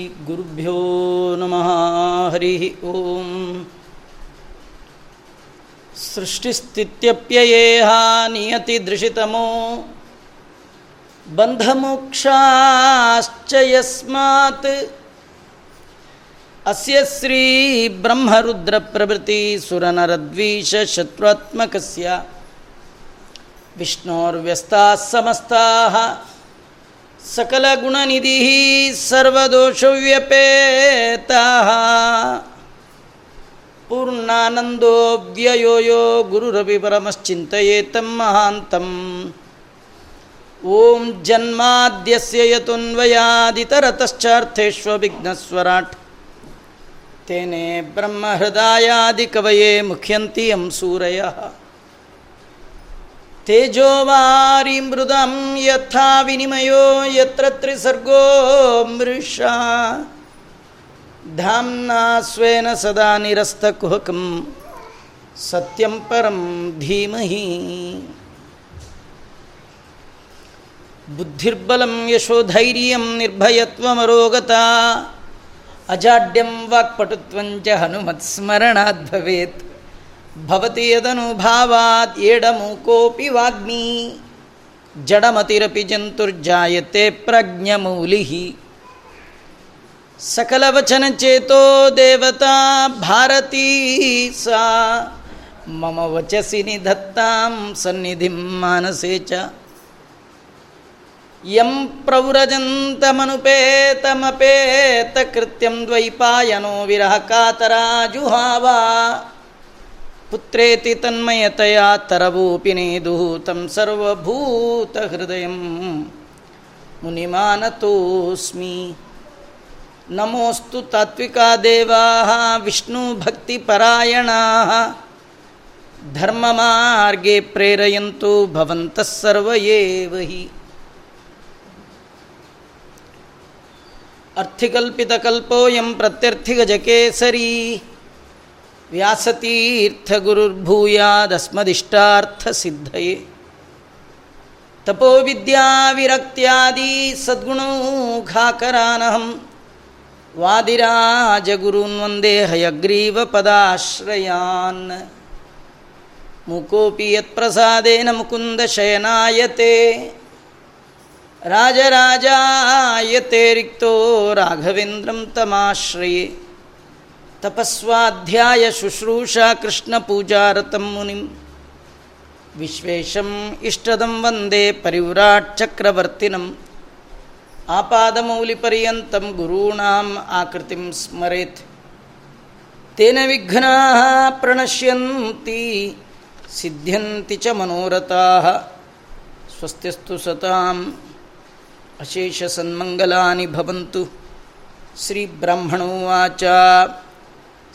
गुरुभ्यो नमः हरिः ॐ सृष्टिस्थित्यप्ययेहा नियतिदृशितमो। बन्धमोक्षाश्च यस्मात्। अस्य श्रीब्रह्मरुद्रप्रभृतिसुरनरद्वीषशत्रुत्मकस्य। विष्णोर्व्यस्ताः समस्ताः। ಸಕಲ ಸಕಲಗುಣನಿಧಿ ಸರ್ವದೋಷವ್ಯಪೇತ ಪೂರ್ಣಾನಂದೋವ್ಯಯೋ ಗುರುರವಿಪರಮಶ್ಚಿಂತೆಯೇ ತಂ ಮಹಾಂತಂ ಓಂ ಜನ್ಮಾದ್ಯಸ್ಯ ಯತುನ್ವಯಾದಿತರತಶ್ಚಾರ್ಥೇಷ್ವವಿಘ್ನಸ್ವರಾಟ್ ತೇನೆ ಬ್ರಹ್ಮಹೃದಯಾದಿಕವಯೇ ಮುಖ್ಯಂತಿ ಹಂ ಸೂರಯಃ ತೇಜೋವಾರಿ ಮೃದಂ ಯಥಾ ವಿನಿಮಯೋ ಯತ್ರ ತ್ರಿಸರ್ಗೋ ಮೃಷಾ. ಧಾಮ್ನಾ ಸ್ವೇನ ಸದಾ ನಿರಸ್ತಕುಹಕಂ ಸತ್ಯಂ ಪರಂ ಧೀಮಹಿ. ಬುದ್ಧಿರ್ಬಲಂ ಯಶೋಧೈರ್ಯಂ ನಿರ್ಭಯತ್ವಮರೋಗತ ಅಜಾಡ್ಯಂ ವಾಕ್ಪಟುತ್ವಂಚ ಹನುಮತ್ಸ್ಮರಣಾದ್ಭವೇತ್ ಭವತಿ ಯದನುಭಾವಾತ್ ಏಡಮು ಕೋಪಿ ವಾಗ್ಮಿ ಜಡಮತಿರಪಿ ಜಂತುರ್ಜಾಯತೆ ಪ್ರಜ್ಞಮೂಲಿ ಸಕಲವಚನಚೇತೋ ದೇವತಾ ಭಾರತೀ ಸಾ ಮಮ ವಚಸಿ ನಿಧತ್ತಾಂ ಸನ್ನಿಧಿ ಮಾನಸೇ ಚ ಯಂ ಪ್ರವ್ರಜಂತಮನುಪೇತಮಪೇತಕೃತ್ಯಂ ದ್ವೈಪಾಯನೋ ವಿರಹ ಕಾತರಾ ಜುಹಾವಾ ಪುತ್ರೇತಿ ತನ್ಮಯತೆಯ ತರಭೂಪಿನೇದು ತಂ ಸರ್ವಭೂತ ಹೃದಯ ಮುನಿಮಾನತೋಸ್ಮಿ. ನಮೋಸ್ತು ತಾತ್ವಿಕಾ ದೇವಾ ವಿಷ್ಣು ಭಕ್ತಿ ಪರಾಯಣ ಧರ್ಮ ಮಾರ್ಗೆ ಪ್ರೇರಯಂತು ಭವಂತಃ ಸರ್ವಯೇವ ಹಿ ಅರ್ಥಿಕಲ್ಪಿತಕಲ್ಪೋಯಂ ಪ್ರತ್ಯರ್ಥಿಗಜಕೇಸರಿ ವ್ಯಾಸತೀರ್ಥಗುರುರ್ಭೂಯಾದಸ್ಮದಿಷ್ಟಾರ್ಥಸಿದ್ಧಯೇ. ತಪೋವಿದ್ಯಾವಿರಕ್ತ್ಯಾದಿ ಸದ್ಗುಣೌಘಾಕರಾನಹಂ ವಾದಿರಾಜಗುರುನ್ ವಂದೇ ಹಯಗ್ರೀವ ಪದಾಶ್ರಯಾನ್ ಮುಕೋಪಿ ಯತ್ಪ್ರಸಾದೇನ ಮುಕುಂದ ಶಯನಾಯತೆ ರಾಜರಾಜಾಯತೆ ರಿಕ್ತೋ ರಾಘವೇಂದ್ರಂ ತಮಾಶ್ರಯೇ. ತಪಸ್ವಾಧ್ಯಾಯ ಶುಶ್ರೂಷಾ ಕೃಷ್ಣ ಪೂಜಾರತಂ ಮುನಿಂ. ವಿಶ್ವೇಶಂ ಇಷ್ಟದಂ ವಂದೇ ಪರಿವ್ರಾಟ್ ಚಕ್ರವರ್ತಿನಂ. ಆಪಾದಮೌಲಿಪರ್ಯಂತಂ ಗುರೂಣಾಂ ಆಕೃತಿಂ ಸ್ಮರೆತ್. ತೇನ ವಿಘ್ನಾ ಪ್ರಣಶ್ಯಂತಿ ಸಿದ್ಧ್ಯಂತಿ ಚ ಮನೋರಥಾ. ಸ್ವಸ್ತಿಸ್ತು ಸತಾಂ ಅಶೇಷಸನ್ಮಂಗಲಾನಿ ಭವಂತು. ಶ್ರೀಬ್ರಹ್ಮಣೋವಾಚ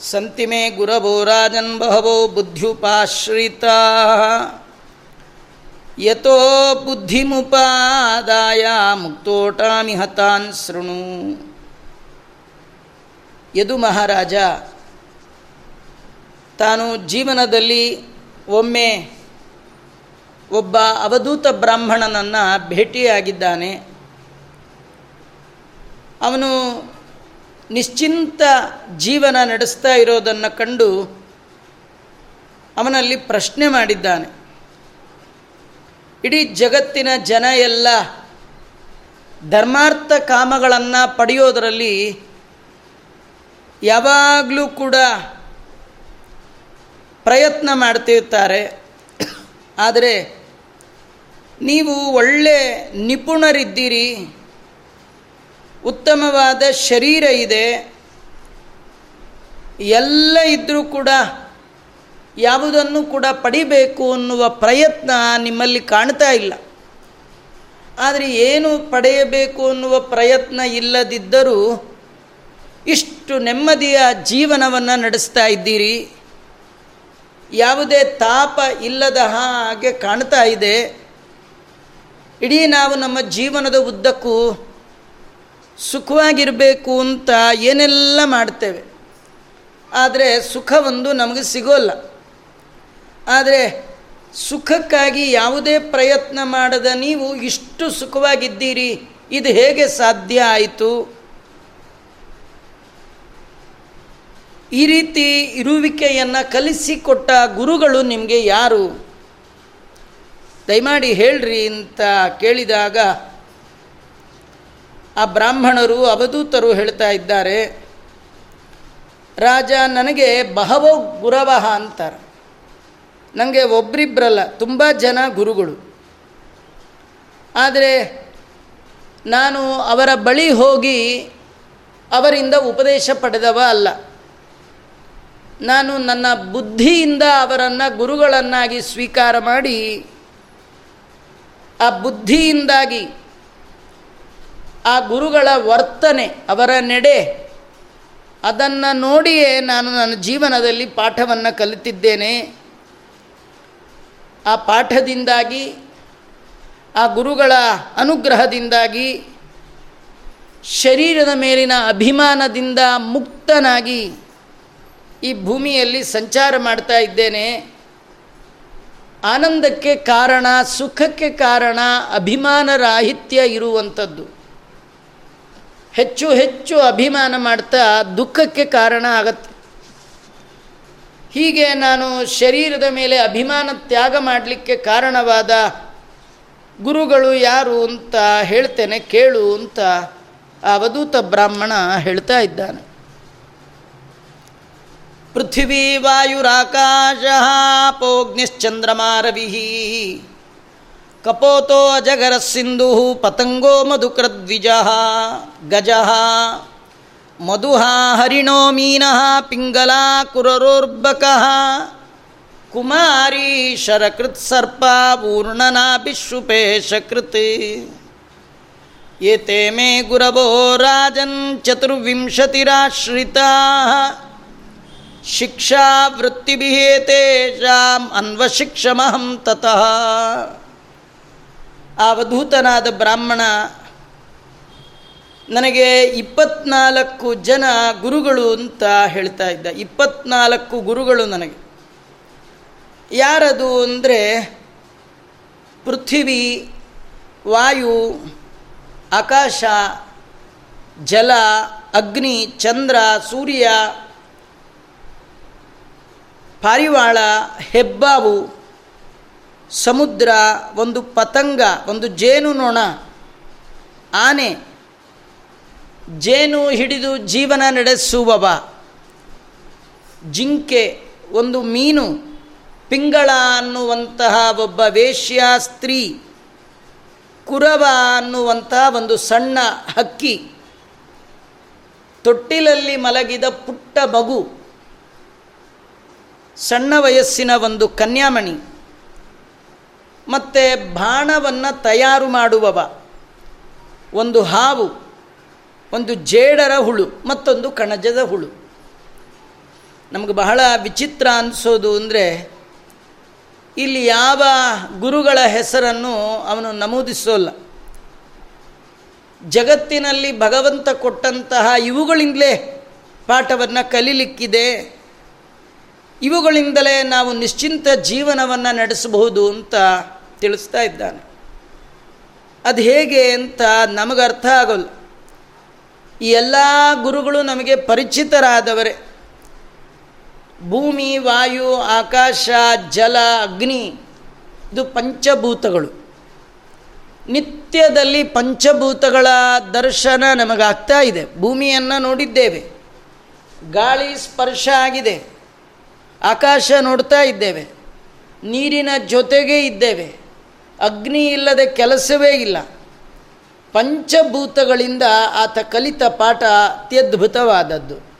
सन्ति मे गुरवो राजन् बहवो बुद्ध्युपाश्रिताः यतो बुद्धिमुपादाय ಮುಕ್ತೋಟಾಮಿ ಹತಾನ್ ಶೃಣು ಯದು ಮಹಾರಾಜ ತಾನು ಜೀವನದಲ್ಲಿ ಒಮ್ಮೆ ಒಬ್ಬ ಅವಧೂತ ಬ್ರಾಹ್ಮಣನನ್ನು ಭೇಟಿಯಾಗಿದ್ದಾನೆ ಅವನು ನಿಶ್ಚಿಂತ ಜೀವನ ನಡೆಸ್ತಾ ಇರೋದನ್ನು ಕಂಡು ಅವನಲ್ಲಿ ಪ್ರಶ್ನೆ ಮಾಡಿದ್ದಾನೆ. ಇಡೀ ಜಗತ್ತಿನ ಜನ ಎಲ್ಲ ಧರ್ಮಾರ್ಥ ಕಾಮಗಳನ್ನು ಪಡೆಯೋದರಲ್ಲಿ ಯಾವಾಗಲೂ ಕೂಡ ಪ್ರಯತ್ನ ಮಾಡ್ತಿರ್ತಾರೆ. ಆದರೆ ನೀವು ಒಳ್ಳೆ ನಿಪುಣರಿದ್ದೀರಿ. ಉತ್ತಮವಾದ ಶರೀರ ಇದೆ. ಎಲ್ಲ ಇದ್ದರೂ ಕೂಡ ಯಾವುದನ್ನು ಕೂಡ ಪಡಿಬೇಕು ಅನ್ನುವ ಪ್ರಯತ್ನ ನಿಮ್ಮಲ್ಲಿ ಕಾಣ್ತಾ ಇಲ್ಲ. ಆದರೆ ಏನು ಪಡೆಯಬೇಕು ಅನ್ನುವ ಪ್ರಯತ್ನ ಇಲ್ಲದಿದ್ದರೂ ಇಷ್ಟು ನೆಮ್ಮದಿಯ ಜೀವನವನ್ನು ನಡೆಸ್ತಾ ಇದ್ದೀರಿ. ಯಾವುದೇ ತಾಪ ಇಲ್ಲದ ಹಾಗೆ ಕಾಣ್ತಾ ಇದೆ. ಇಡೀ ನಾವು ನಮ್ಮ ಜೀವನದ ಉದ್ದಕ್ಕೂ ಸುಖವಾಗಿರಬೇಕು ಅಂತ ಏನೆಲ್ಲ ಮಾಡ್ತೇವೆ. ಆದರೆ ಸುಖ ಒಂದು ನಮಗೆ ಸಿಗೋಲ್ಲ. ಆದರೆ ಸುಖಕ್ಕಾಗಿ ಯಾವುದೇ ಪ್ರಯತ್ನ ಮಾಡದ ನೀವು ಇಷ್ಟು ಸುಖವಾಗಿದ್ದೀರಿ, ಇದು ಹೇಗೆ ಸಾಧ್ಯ ಆಯಿತು? ಈ ರೀತಿ ಇರುವಿಕೆಯನ್ನು ಕಲಿಸಿಕೊಟ್ಟ ಗುರುಗಳು ನಿಮಗೆ ಯಾರು? ದಯಮಾಡಿ ಹೇಳ್ರಿ ಅಂತ ಕೇಳಿದಾಗ ಆ ಬ್ರಾಹ್ಮಣರು ಅವಧೂತರು ಹೇಳ್ತಾ ಇದ್ದಾರೆ. ರಾಜ ನನಗೆ ಬಹವೋ ಗುರವಹ ಅಂತಾರೆ. ನನಗೆ ಒಬ್ರಿಬ್ರಲ್ಲ, ತುಂಬ ಜನ ಗುರುಗಳು. ಆದರೆ ನಾನು ಅವರ ಬಳಿ ಹೋಗಿ ಅವರಿಂದ ಉಪದೇಶ ಪಡೆದವ ಅಲ್ಲ. ನಾನು ನನ್ನ ಬುದ್ಧಿಯಿಂದ ಅವರನ್ನು ಗುರುಗಳನ್ನಾಗಿ ಸ್ವೀಕಾರ ಮಾಡಿ, ಆ ಬುದ್ಧಿಯಿಂದಾಗಿ ಆ ಗುರುಗಳ ವರ್ತನೆ ಅವರ ನೆಡೆ. ಅದನ್ನು ನೋಡಿಯೇ ನಾನು ನನ್ನ ಜೀವನದಲ್ಲಿ ಪಾಠವನ್ನು ಕಲಿತಿದ್ದೇನೆ. ಆ ಪಾಠದಿಂದಾಗಿ, ಆ ಗುರುಗಳ ಅನುಗ್ರಹದಿಂದಾಗಿ, ಶರೀರದ ಮೇಲಿನ ಅಭಿಮಾನದಿಂದ ಮುಕ್ತನಾಗಿ ಈ ಭೂಮಿಯಲ್ಲಿ ಸಂಚಾರ ಮಾಡ್ತಾ ಇದ್ದೇನೆ. ಆನಂದಕ್ಕೆ ಕಾರಣ, ಸುಖಕ್ಕೆ ಕಾರಣ, ಅಭಿಮಾನ ರಾಹಿತ್ಯ ಇರುವಂಥದ್ದು ಹೆಚ್ಚು ಹೆಚ್ಚು ಅಭಿಮಾನ ಮಾಡ್ತಾ ದುಃಖಕ್ಕೆ ಕಾರಣ ಆಗತ್ತೆ. ಹೀಗೆ ನಾನು ಶರೀರದ ಮೇಲೆ ಅಭಿಮಾನ ತ್ಯಾಗ ಮಾಡಲಿಕ್ಕೆ ಕಾರಣವಾದ ಗುರುಗಳು ಯಾರು ಅಂತ ಹೇಳ್ತೇನೆ, ಕೇಳು ಅಂತ ಅವಧೂತ ಬ್ರಾಹ್ಮಣ ಹೇಳ್ತಾ ಇದ್ದಾನೆ. ಪೃಥ್ವೀ ವಾಯುರಾಕಾಶ ಪೋಗ್ನಿಶ್ಚಂದ್ರಮಾರವಿ ಕಪೋತೋ ಅಜಗರ ಸಿಂಧು ಪತಂಗೋ ಮಧುಕೃದ್ವಿಜ ಗಜ ಮಧುಹ ಹರಿಣೋ ಮೀನಃ ಪಿಂಗಲಾ ಕುರರೋರ್ಬಕ ಕುಮಾರಿ ಶರಕೃತ್ ಸರ್ಪ ಪೂರ್ಣನಾಭಿಶುಪೇಶಕೃತ್ ಏತೆ ಮೇ ಗುರವೋ ರಾಜನ್ ಚತುರ್ವಿಂಶತಿರಾಶ್ರಿತಾ ಶಿಕ್ಷಾ ವೃತ್ತಿಭಿಹೇತೇಷಾಂ ಅನ್ವಶಿಕ್ಷಮಹಂ ತತಃ ಅವಧೂತನಾದ ಬ್ರಾಹ್ಮಣ, ನನಗೆ ಇಪ್ಪತ್ನಾಲ್ಕು ಜನ ಗುರುಗಳು ಅಂತ ಹೇಳ್ತಾ ಇದ್ದ. ಇಪ್ಪತ್ನಾಲ್ಕು ಗುರುಗಳು ನನಗೆ. ಯಾರದು ಅಂದರೆ ಪೃಥ್ವಿ, ವಾಯು, ಆಕಾಶ, ಜಲ, ಅಗ್ನಿ, ಚಂದ್ರ, ಸೂರ್ಯ, ಪಾರಿವಾಳ, ಹೆಬ್ಬಾವು ಸಮುದ್ರ, ಒಂದು ಪತಂಗ, ಒಂದು ಜೇನು ನೊಣ, ಆನೆ, ಜೇನು ಹಿಡಿದು ಜೀವನ ನಡೆಸುವವ, ಜಿಂಕೆ, ಒಂದು ಮೀನು, ಪಿಂಗಳ ಅನ್ನುವಂತಹ ಒಬ್ಬ ವೇಶ್ಯ ಸ್ತ್ರೀ, ಕುರವ ಅನ್ನುವಂತಹ ಒಂದು ಸಣ್ಣ ಹಕ್ಕಿ, ತೊಟ್ಟಿಲಲ್ಲಿ ಮಲಗಿದ ಪುಟ್ಟ ಮಗು, ಸಣ್ಣ ವಯಸ್ಸಿನ ಒಂದು ಕನ್ಯಾಮಣಿ. ಮತ್ತು ಬಾಣವನ್ನು ತಯಾರು ಮಾಡುವವ. ಒಂದು ಹಾವು, ಒಂದು ಜೇಡರ ಹುಳು, ಮತ್ತೊಂದು ಕಣಜದ ಹುಳು. ನಮಗೆ ಬಹಳ ವಿಚಿತ್ರ ಅನಿಸೋದು ಅಂದರೆ, ಇಲ್ಲಿ ಯಾವ ಗುರುಗಳ ಹೆಸರನ್ನು ಅವನು ನಮೂದಿಸೋಲ್ಲ ಜಗತ್ತಿನಲ್ಲಿ ಭಗವಂತ ಕೊಟ್ಟಂತಹ ಇವುಗಳಿಂದಲೇ ಪಾಠವನ್ನು ಕಲೀಲಿಕ್ಕಿದೆ. ಇವುಗಳಿಂದಲೇ ನಾವು ನಿಶ್ಚಿಂತ ಜೀವನವನ್ನು ನಡೆಸಬಹುದು ಅಂತ ತಿಳಿಸ್ತಾ ಇದ್ದಾನೆ. ಅದು ಹೇಗೆ ಅಂತ ನಮಗೆ ಅರ್ಥ ಆಗೋಲ್ಲ. ಈ ಎಲ್ಲ ಗುರುಗಳು ನಮಗೆ ಪರಿಚಿತರಾದವರೇ. ಭೂಮಿ, ವಾಯು, ಆಕಾಶ, ಜಲ, ಅಗ್ನಿ, ಇದು ಪಂಚಭೂತಗಳು. ನಿತ್ಯದಲ್ಲಿ ಪಂಚಭೂತಗಳ ದರ್ಶನ ನಮಗಾಗ್ತಾ ಇದೆ. ಭೂಮಿಯನ್ನು ನೋಡಿದ್ದೇವೆ. ಗಾಳಿ, ಸ್ಪರ್ಶ ಆಗಿದೆ. ಆಕಾಶ ನೋಡ್ತಾ ಇದ್ದೇವೆ. ನೀರಿನ ಜೊತೆಗೆ ಇದ್ದೇವೆ. ಅಗ್ನಿ ಇಲ್ಲದೆ ಕೆಲಸವೇ ಇಲ್ಲ. ಪಂಚಭೂತಗಳಿಂದ ಆತ ಕಲಿತ ಪಾಠ ಅತ್ಯದ್ಭುತವಾದದ್ದು.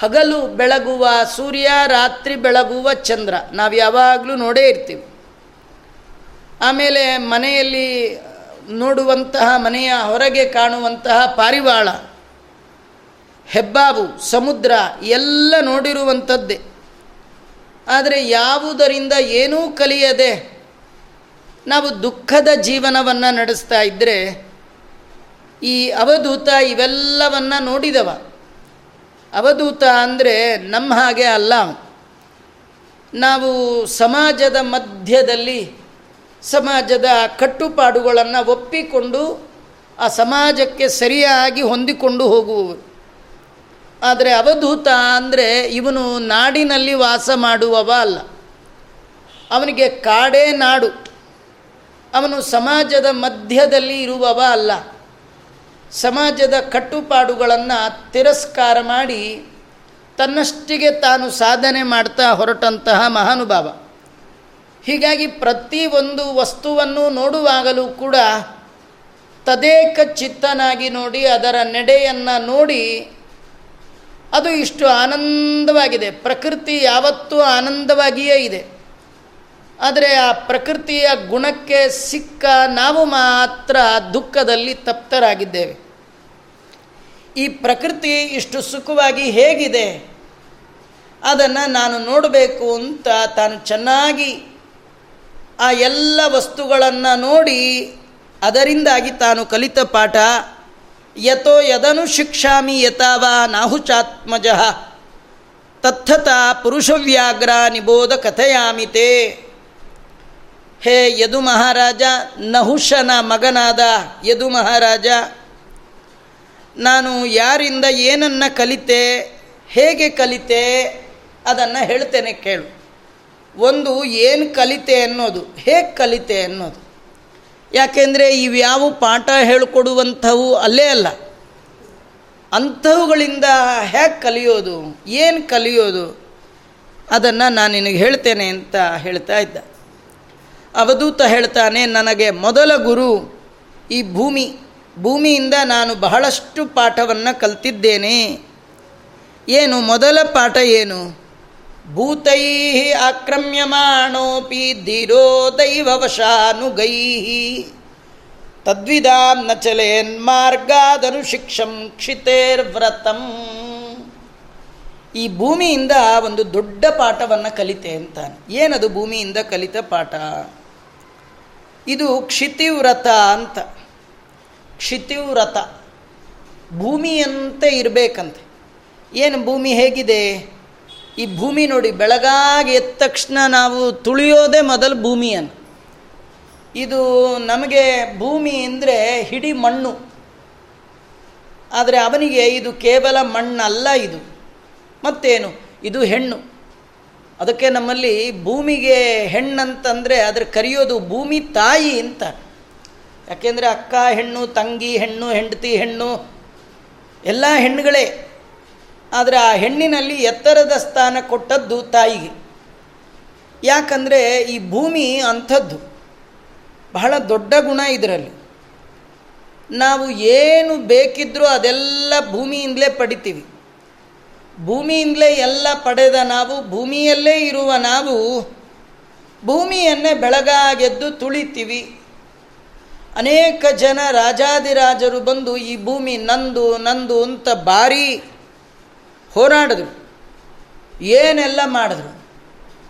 ಹಗಲು ಬೆಳಗುವ ಸೂರ್ಯ, ರಾತ್ರಿ ಬೆಳಗುವ ಚಂದ್ರ ನಾವು ಯಾವಾಗಲೂ ನೋಡೇ ಇರ್ತೀವಿ. ಆಮೇಲೆ ಮನೆಯಲ್ಲಿ ನೋಡುವಂತಹ, ಮನೆಯ ಹೊರಗೆ ಕಾಣುವಂತಹ ಪಾರಿವಾಳ, ಹೆಬ್ಬಾವು, ಸಮುದ್ರ ಎಲ್ಲ ನೋಡಿರುವಂಥದ್ದೇ. ಆದರೆ ಯಾವುದರಿಂದ ಏನೂ ಕಲಿಯದೆ ನಾವು ದುಃಖದ ಜೀವನವನ್ನು ನಡೆಸ್ತಾ ಇದ್ದರೆ ಈ ಅವಧೂತ ಇವೆಲ್ಲವನ್ನು ನೋಡಿದವ. ಅವಧೂತ ಅಂದರೆ ನಮ್ಮ ಹಾಗೆ ಅಲ್ಲ ನಾವು ಸಮಾಜದ ಮಧ್ಯದಲ್ಲಿ ಸಮಾಜದ ಕಟ್ಟುಪಾಡುಗಳನ್ನು ಒಪ್ಪಿಕೊಂಡು ಆ ಸಮಾಜಕ್ಕೆ ಸರಿಯಾಗಿ ಹೊಂದಿಕೊಂಡು ಹೋಗುವವರು. ಆದರೆ ಅವಧೂತ ಅಂದರೆ ಇವನು ನಾಡಿನಲ್ಲಿ ವಾಸ ಮಾಡುವವ ಅಲ್ಲ. ಅವನಿಗೆ ಕಾಡೇ ನಾಡು. ಅವನು ಸಮಾಜದ ಮಧ್ಯದಲ್ಲಿ ಇರುವವ ಅಲ್ಲ. ಸಮಾಜದ ಕಟ್ಟುಪಾಡುಗಳನ್ನು ತಿರಸ್ಕಾರ ಮಾಡಿ ತನ್ನಷ್ಟಿಗೆ ತಾನು ಸಾಧನೆ ಮಾಡ್ತಾ ಹೊರಟಂತಹ ಮಹಾನುಭಾವ. ಹೀಗಾಗಿ ಪ್ರತಿಯೊಂದು ವಸ್ತುವನ್ನು ನೋಡುವಾಗಲೂ ಕೂಡ ತದೇಕ ಚಿತ್ತನಾಗಿ ನೋಡಿ ಅದರ ನೆಡೆಯನ್ನು ನೋಡಿ ಅದು ಇಷ್ಟು ಆನಂದವಾಗಿದೆ. ಪ್ರಕೃತಿ ಯಾವತ್ತೂ ಆನಂದವಾಗಿಯೇ ಇದೆ. ಆದರೆ ಆ ಪ್ರಕೃತಿಯ ಗುಣಕ್ಕೆ ಸಿಕ್ಕ ನಾವು ಮಾತ್ರ ದುಃಖದಲ್ಲಿ ತಪ್ತರಾಗಿದ್ದೇವೆ. ಈ ಪ್ರಕೃತಿ ಇಷ್ಟು ಸುಖವಾಗಿ ಹೇಗಿದೆ? ಅದನ್ನು ನಾನು ನೋಡಬೇಕು ಅಂತ ತಾನು ಚೆನ್ನಾಗಿ ಆ ಎಲ್ಲ ವಸ್ತುಗಳನ್ನು ನೋಡಿ ಅದರಿಂದಾಗಿ ತಾನು ಕಲಿತ ಪಾಠ, ಯಥೋ ಯದನು ಶಿಕ್ಷಾಮಿ ಯಥಾವ ನಾಹುಚಾತ್ಮಜ, ತತ್ಥತಾ ಪುರುಷವ್ಯಾಘ್ರ ನಿಬೋಧ ಕಥೆಯಾಮಿತೆ. ಹೇ ಯದು ಮಹಾರಾಜ, ನಹುಷನ ಮಗನಾದ ಯದು ಮಹಾರಾಜ, ನಾನು ಯಾರಿಂದ ಏನನ್ನು ಕಲಿತೆ, ಹೇಗೆ ಕಲಿತೆ ಅದನ್ನು ಹೇಳ್ತೇನೆ ಕೇಳು. ಒಂದು ಏನು ಕಲಿತೆ ಅನ್ನೋದು, ಹೇಗೆ ಕಲಿತೆ ಅನ್ನೋದು. ಯಾಕೆಂದರೆ ಇವ್ಯಾವ ಪಾಠ ಹೇಳಿಕೊಡುವಂಥವು ಅಲ್ಲೇ ಅಲ್ಲ. ಅಂಥವುಗಳಿಂದ ಹೇಗೆ ಕಲಿಯೋದು, ಏನು ಕಲಿಯೋದು, ಅದನ್ನು ನಾನು ನಿನಗೆ ಹೇಳ್ತೇನೆ ಅಂತ ಹೇಳ್ತಾ ಇದ್ದ. ಅವಧೂತ ಹೇಳ್ತಾನೆ, ನನಗೆ ಮೊದಲ ಗುರು ಈ ಭೂಮಿ. ಭೂಮಿಯಿಂದ ನಾನು ಬಹಳಷ್ಟು ಪಾಠವನ್ನು ಕಲ್ತಿದ್ದೇನೆ. ಏನು, ಮೊದಲ ಪಾಠ ಏನು? ಭೂತೈ ಆಕ್ರಮ್ಯಮಾಣೋಪಿ ಧೀರೋ ದೈವವಶಾನುಗೈ ತದ್ವಿಧಾಂ ನ ಚಲೇನ್ ಮಾರ್ಗಾದರು ಶಿಕ್ಷಂ ಕ್ಷಿತೇರ್ವ್ರತಂ ಈ ಭೂಮಿಯಿಂದ ಒಂದು ದೊಡ್ಡ ಪಾಠವನ್ನು ಕಲಿತೆ ಅಂತಾನೆ. ಏನದು ಭೂಮಿಯಿಂದ ಕಲಿತ ಪಾಠ? ಇದು ಕ್ಷಿತಿವ್ರತ ಅಂತ. ಕ್ಷಿತಿವ್ರತ. ಭೂಮಿಯಂತೆ ಇರಬೇಕಂತೆ. ಏನು ಭೂಮಿ ಹೇಗಿದೆ? ಈ ಭೂಮಿ ನೋಡಿ, ಬೆಳಗಾಗಿ ಎದ್ದ ತಕ್ಷಣ ನಾವು ತುಳಿಯೋದೇ ಮೊದಲು ಭೂಮಿಯನ್ನು ಇದು ನಮಗೆ ಭೂಮಿ ಅಂದರೆ ಹಿಡಿ ಮಣ್ಣು. ಆದರೆ ಅವನಿಗೆ ಇದು ಕೇವಲ ಮಣ್ಣಲ್ಲ ಇದು. ಮತ್ತೇನು? ಇದು ಹೆಣ್ಣು. ಅದಕ್ಕೆ ನಮ್ಮಲ್ಲಿ ಭೂಮಿಗೆ ಹೆಣ್ಣಂತಂದರೆ ಅದ್ರ ಕರೆಯೋದು ಭೂಮಿ ತಾಯಿ ಅಂತ. ಯಾಕೆಂದರೆ ಅಕ್ಕ ಹೆಣ್ಣು, ತಂಗಿ ಹೆಣ್ಣು, ಹೆಂಡತಿ ಹೆಣ್ಣು, ಎಲ್ಲ ಹೆಣ್ಣುಗಳೇ. ಆದರೆ ಆ ಹೆಣ್ಣಿನಲ್ಲಿ ಎತ್ತರದ ಸ್ಥಾನ ಕೊಟ್ಟದ್ದು ತಾಯಿಗೆ. ಯಾಕಂದರೆ ಈ ಭೂಮಿ ಅಂಥದ್ದು. ಬಹಳ ದೊಡ್ಡ ಗುಣ ಇದರಲ್ಲಿ. ನಾವು ಏನು ಬೇಕಿದ್ದರೂ ಅದೆಲ್ಲ ಭೂಮಿಯಿಂದಲೇ ಪಡಿತೀವಿ. ಭೂಮಿಯಿಂದಲೇ ಎಲ್ಲ ಪಡೆದ ನಾವು, ಭೂಮಿಯಲ್ಲೇ ಇರುವ ನಾವು, ಭೂಮಿಯನ್ನೇ ಬೆಳಗಾಗೆದ್ದು ತುಳಿತೀವಿ. ಅನೇಕ ಜನ ರಾಜಾದಿರಾಜರು ಬಂದು ಈ ಭೂಮಿ ನಂದು ನಂದು ಅಂತ ಬಾರಿ ಹೋರಾಡಿದ್ರು. ಏನೆಲ್ಲ ಮಾಡಿದ್ರು?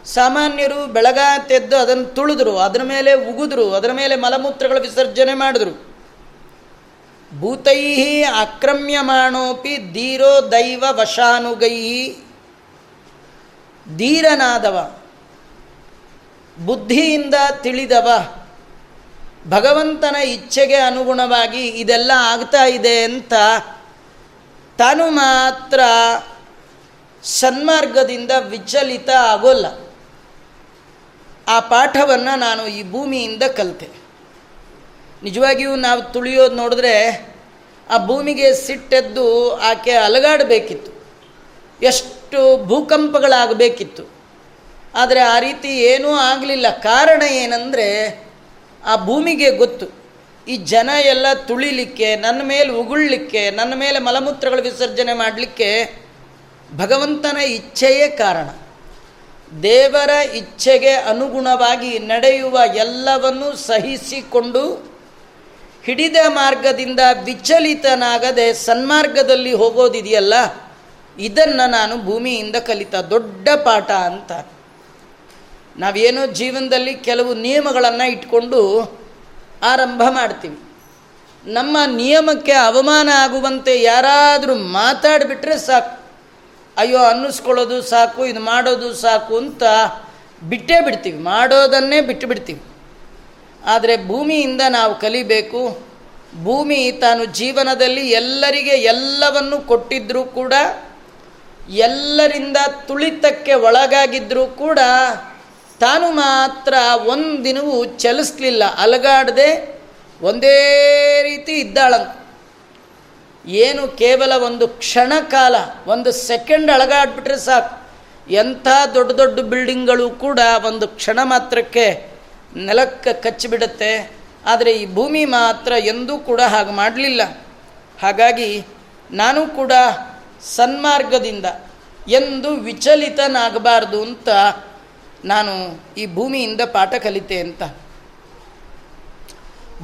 ಸಾಮಾನ್ಯರು ಬೆಳಗಾತೆದ್ದು ಅದನ್ನು ತುಳಿದ್ರು, ಅದರ ಮೇಲೆ ಉಗಿದ್ರು, ಅದರ ಮೇಲೆ ಮಲಮೂತ್ರಗಳ ವಿಸರ್ಜನೆ ಮಾಡಿದ್ರು. ಭೂತೈ ಆಕ್ರಮ್ಯಮಾಣೋಪಿ ಧೀರೋ ದೈವ ವಶಾನುಗೈ. ಧೀರನಾದವ, ಬುದ್ಧಿಯಿಂದ ತಿಳಿದವ, ಭಗವಂತನ ಇಚ್ಛೆಗೆ ಅನುಗುಣವಾಗಿ ಇದೆಲ್ಲ ಆಗ್ತಾ ಇದೆ ಅಂತ ತಾನು ಮಾತ್ರ ಸನ್ಮಾರ್ಗದಿಂದ ವಿಚಲಿತ ಆಗೋಲ್ಲ. ಆ ಪಾಠವನ್ನು ನಾನು ಈ ಭೂಮಿಯಿಂದ ಕಲಿತೆ. ನಿಜವಾಗಿಯೂ ನಾವು ತುಳಿಯೋದು ನೋಡಿದ್ರೆ ಆ ಭೂಮಿಗೆ ಸಿಟ್ಟೆದ್ದು ಆಕೆ ಅಲಗಾಡಬೇಕಿತ್ತು. ಎಷ್ಟು ಭೂಕಂಪಗಳಾಗಬೇಕಿತ್ತು. ಆದರೆ ಆ ರೀತಿ ಏನೂ ಆಗಲಿಲ್ಲ. ಕಾರಣ ಏನಂದರೆ ಆ ಭೂಮಿಗೆ ಗೊತ್ತು. ಈ ಜನ ಎಲ್ಲ ತುಳಿಲಿಕ್ಕೆ, ನನ್ನ ಮೇಲೆ ಉಗುಳ್ಲಿಕ್ಕೆ, ನನ್ನ ಮೇಲೆ ಮಲಮೂತ್ರಗಳು ವಿಸರ್ಜನೆ ಮಾಡಲಿಕ್ಕೆ ಭಗವಂತನ ಇಚ್ಛೆಯೇ ಕಾರಣ. ದೇವರ ಇಚ್ಛೆಗೆ ಅನುಗುಣವಾಗಿ ನಡೆಯುವ ಎಲ್ಲವನ್ನು ಸಹಿಸಿಕೊಂಡು ಹಿಡಿದ ಮಾರ್ಗದಿಂದ ವಿಚಲಿತನಾಗದೆ ಸನ್ಮಾರ್ಗದಲ್ಲಿ ಹೋಗೋದಿದೆಯಲ್ಲ? ಇದನ್ನು ನಾನು ಭೂಮಿಯಿಂದ ಕಲಿತ ದೊಡ್ಡ ಪಾಠ ಅಂತ. ನಾವೇನೋ ಜೀವನದಲ್ಲಿ ಕೆಲವು ನಿಯಮಗಳನ್ನು ಇಟ್ಕೊಂಡು ಆರಂಭ ಮಾಡ್ತೀವಿ. ನಮ್ಮ ನಿಯಮಕ್ಕೆ ಅವಮಾನ ಆಗುವಂತೆ ಯಾರಾದರೂ ಮಾತಾಡಿಬಿಟ್ರೆ ಸಾಕು. ಅಯ್ಯೋ, ಅನ್ನಿಸ್ಕೊಳ್ಳೋದು ಸಾಕು, ಇದು ಮಾಡೋದು ಸಾಕು ಅಂತ ಬಿಟ್ಟೇ ಬಿಡ್ತೀವಿ. ಮಾಡೋದನ್ನೇ ಬಿಟ್ಟು ಬಿಡ್ತೀವಿ ಆದರೆ ಭೂಮಿಯಿಂದ ನಾವು ಕಲಿಬೇಕು, ಭೂಮಿ ತಾನು ಜೀವನದಲ್ಲಿ ಎಲ್ಲರಿಗೆ ಎಲ್ಲವನ್ನು ಕೊಟ್ಟಿದ್ದರೂ ಕೂಡ, ಎಲ್ಲರಿಂದ ತುಳಿತಕ್ಕೆ ಒಳಗಾಗಿದ್ದರೂ ಕೂಡ ತಾನು ಮಾತ್ರ ಒಂದಿನವೂ ಚಲಿಸ್ಲಿಲ್ಲ, ಅಲಗಾಡದೆ ಒಂದೇ ರೀತಿ ಇದ್ದಾಳಂತ. ಏನು ಕೇವಲ ಒಂದು ಕ್ಷಣ ಕಾಲ, ಒಂದು ಸೆಕೆಂಡ್ ಅಳಗಾಡ್ಬಿಟ್ರೆ ಸಾಕು. ಎಂಥ ದೊಡ್ಡ ದೊಡ್ಡ ಬಿಲ್ಡಿಂಗ್ಗಳು ಕೂಡ ಒಂದು ಕ್ಷಣ ಮಾತ್ರಕ್ಕೆ ನೆಲಕ್ಕೆ ಕಚ್ಚಿಬಿಡುತ್ತೆ ಆದರೆ ಈ ಭೂಮಿ ಮಾತ್ರ ಎಂದೂ ಕೂಡ ಹಾಗೆ ಮಾಡಲಿಲ್ಲ. ಹಾಗಾಗಿ ನಾನು ಕೂಡ ಸನ್ಮಾರ್ಗದಿಂದ ಎಂದು ವಿಚಲಿತನಾಗಬಾರ್ದು ಅಂತ ನಾನು ಈ ಭೂಮಿಯಿಂದ ಪಾಠ ಕಲಿತೆ ಅಂತ.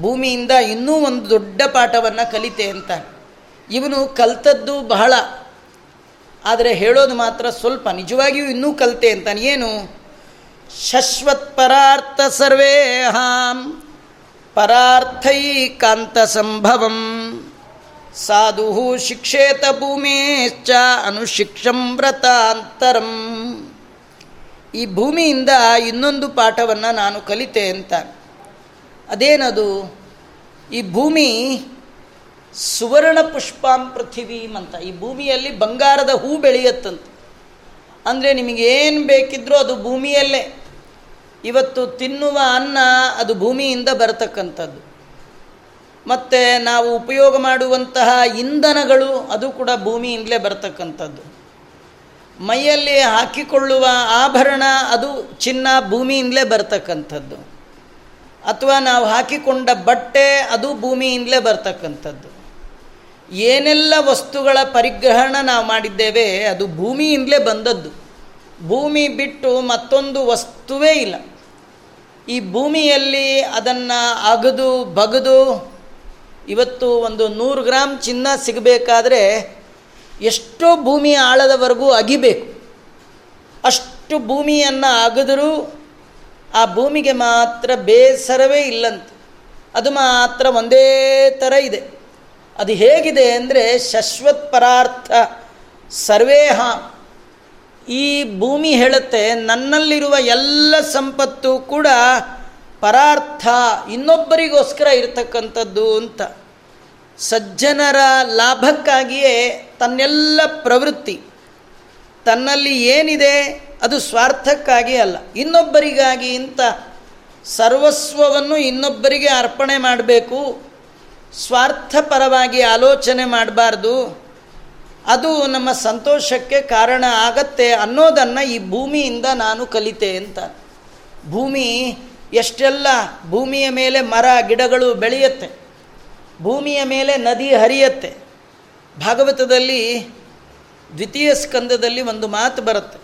ಭೂಮಿಯಿಂದ ಇನ್ನೂ ಒಂದು ದೊಡ್ಡ ಪಾಠವನ್ನು ಕಲಿತೆ ಅಂತ. ಇವನು ಕಲ್ತದ್ದು ಬಹಳ. ಆದರೆ ಹೇಳೋದು ಮಾತ್ರ ಸ್ವಲ್ಪ ನಿಜವಾಗಿಯೂ ಇನ್ನೂ ಕಲಿತೆ ಅಂತ. ಏನು ಶಶ್ವತ್ ಪರಾರ್ಥ ಸರ್ವೇಹಾಂ ಪರಾರ್ಥೈಕಾಂತ ಸಂಭವಂ. ಸಾಧು ಶಿಕ್ಷೇತ ಭೂಮೇಶ್ಚ ಅನುಶಿಕ್ಷಂ ವ್ರತಾಂತರಂ. ಈ ಭೂಮಿಯಿಂದ ಇನ್ನೊಂದು ಪಾಠವನ್ನು ನಾನು ಕಲಿತೆ ಅಂತ. ಅದೇನದು? ಈ ಭೂಮಿ ಸುವರ್ಣ ಪುಷ್ಪಾಂ ಪೃಥಿವೀಂ ಅಂತ. ಈ ಭೂಮಿಯಲ್ಲಿ ಬಂಗಾರದ ಹೂ ಬೆಳೆಯತ್ತಂತ. ಅಂದರೆ ನಿಮಗೇನು ಬೇಕಿದ್ರೂ ಅದು ಭೂಮಿಯಲ್ಲೇ. ಇವತ್ತು ತಿನ್ನುವ ಅನ್ನ ಅದು ಭೂಮಿಯಿಂದ ಬರತಕ್ಕಂಥದ್ದು. ಮತ್ತು ನಾವು ಉಪಯೋಗ ಮಾಡುವಂತಹ ಇಂಧನಗಳು ಅದು ಕೂಡ ಭೂಮಿಯಿಂದಲೇ ಬರತಕ್ಕಂಥದ್ದು. ಮೈಯಲ್ಲಿ ಹಾಕಿಕೊಳ್ಳುವ ಆಭರಣ ಅದು ಚಿನ್ನ ಭೂಮಿಯಿಂದಲೇ ಬರ್ತಕ್ಕಂಥದ್ದು. ಅಥವಾ ನಾವು ಹಾಕಿಕೊಂಡ ಬಟ್ಟೆ ಅದು ಭೂಮಿಯಿಂದಲೇ ಬರ್ತಕ್ಕಂಥದ್ದು. ಏನೆಲ್ಲ ವಸ್ತುಗಳ ಪರಿಗ್ರಹಣ ನಾವು ಮಾಡಿದ್ದೇವೆ, ಅದು ಭೂಮಿಯಿಂದಲೇ ಬಂದದ್ದು. ಭೂಮಿ ಬಿಟ್ಟು ಮತ್ತೊಂದು ವಸ್ತುವೇ ಇಲ್ಲ. ಈ ಭೂಮಿಯಲ್ಲಿ ಅದನ್ನು ಅಗದು, ಬಗದು, ಇವತ್ತು ಒಂದು ನೂರು ಗ್ರಾಮ್ ಚಿನ್ನ ಸಿಗಬೇಕಾದ್ರೆ ಎಷ್ಟೋ ಭೂಮಿ ಆಳದವರೆಗೂ ಅಗಿಬೇಕು. ಅಷ್ಟು ಭೂಮಿಯನ್ನು ಅಗದರೂ ಆ ಭೂಮಿಗೆ ಮಾತ್ರ ಬೇಸರವೇ ಇಲ್ಲಂತೆ. ಅದು ಮಾತ್ರ ಒಂದೇ ಥರ ಇದೆ. ಅದು ಹೇಗಿದೆ ಅಂದರೆ ಶಶ್ವತ್ ಪರಾರ್ಥ ಸರ್ವೇಹ. ಈ ಭೂಮಿ ಹೇಳುತ್ತೆ, ನನ್ನಲ್ಲಿರುವ ಎಲ್ಲ ಸಂಪತ್ತು ಕೂಡ ಪರಾರ್ಥ, ಇನ್ನೊಬ್ಬರಿಗೋಸ್ಕರ ಇರತಕ್ಕಂಥದ್ದು ಅಂತ. ಸಜ್ಜನರ ಲಾಭಕ್ಕಾಗಿಯೇ ತನ್ನೆಲ್ಲ ಪ್ರವೃತ್ತಿ. ತನ್ನಲ್ಲಿ ಏನಿದೆ, ಅದು ಸ್ವಾರ್ಥಕ್ಕಾಗಿ ಅಲ್ಲ. ಇನ್ನೊಬ್ಬರಿಗಾಗಿ ಇಂಥ ಸರ್ವಸ್ವವನ್ನು ಇನ್ನೊಬ್ಬರಿಗೆ ಅರ್ಪಣೆ ಮಾಡಬೇಕು. ಸ್ವಾರ್ಥಪರವಾಗಿ ಆಲೋಚನೆ ಮಾಡಬಾರ್ದು. ಅದು ನಮ್ಮ ಸಂತೋಷಕ್ಕೆ ಕಾರಣ ಆಗತ್ತೆ ಅನ್ನೋದನ್ನು ಈ ಭೂಮಿಯಿಂದ ನಾನು ಕಲಿತೆ ಅಂತ. ಭೂಮಿ ಎಷ್ಟೆಲ್ಲ ಭೂಮಿಯ ಮೇಲೆ ಮರ, ಗಿಡಗಳು ಬೆಳೆಯುತ್ತೆ. ಭೂಮಿಯ ಮೇಲೆ ನದಿ ಹರಿಯತ್ತೆ. ಭಾಗವತದಲ್ಲಿ ದ್ವಿತೀಯ ಸ್ಕಂದದಲ್ಲಿ ಒಂದು ಮಾತು ಬರುತ್ತೆ.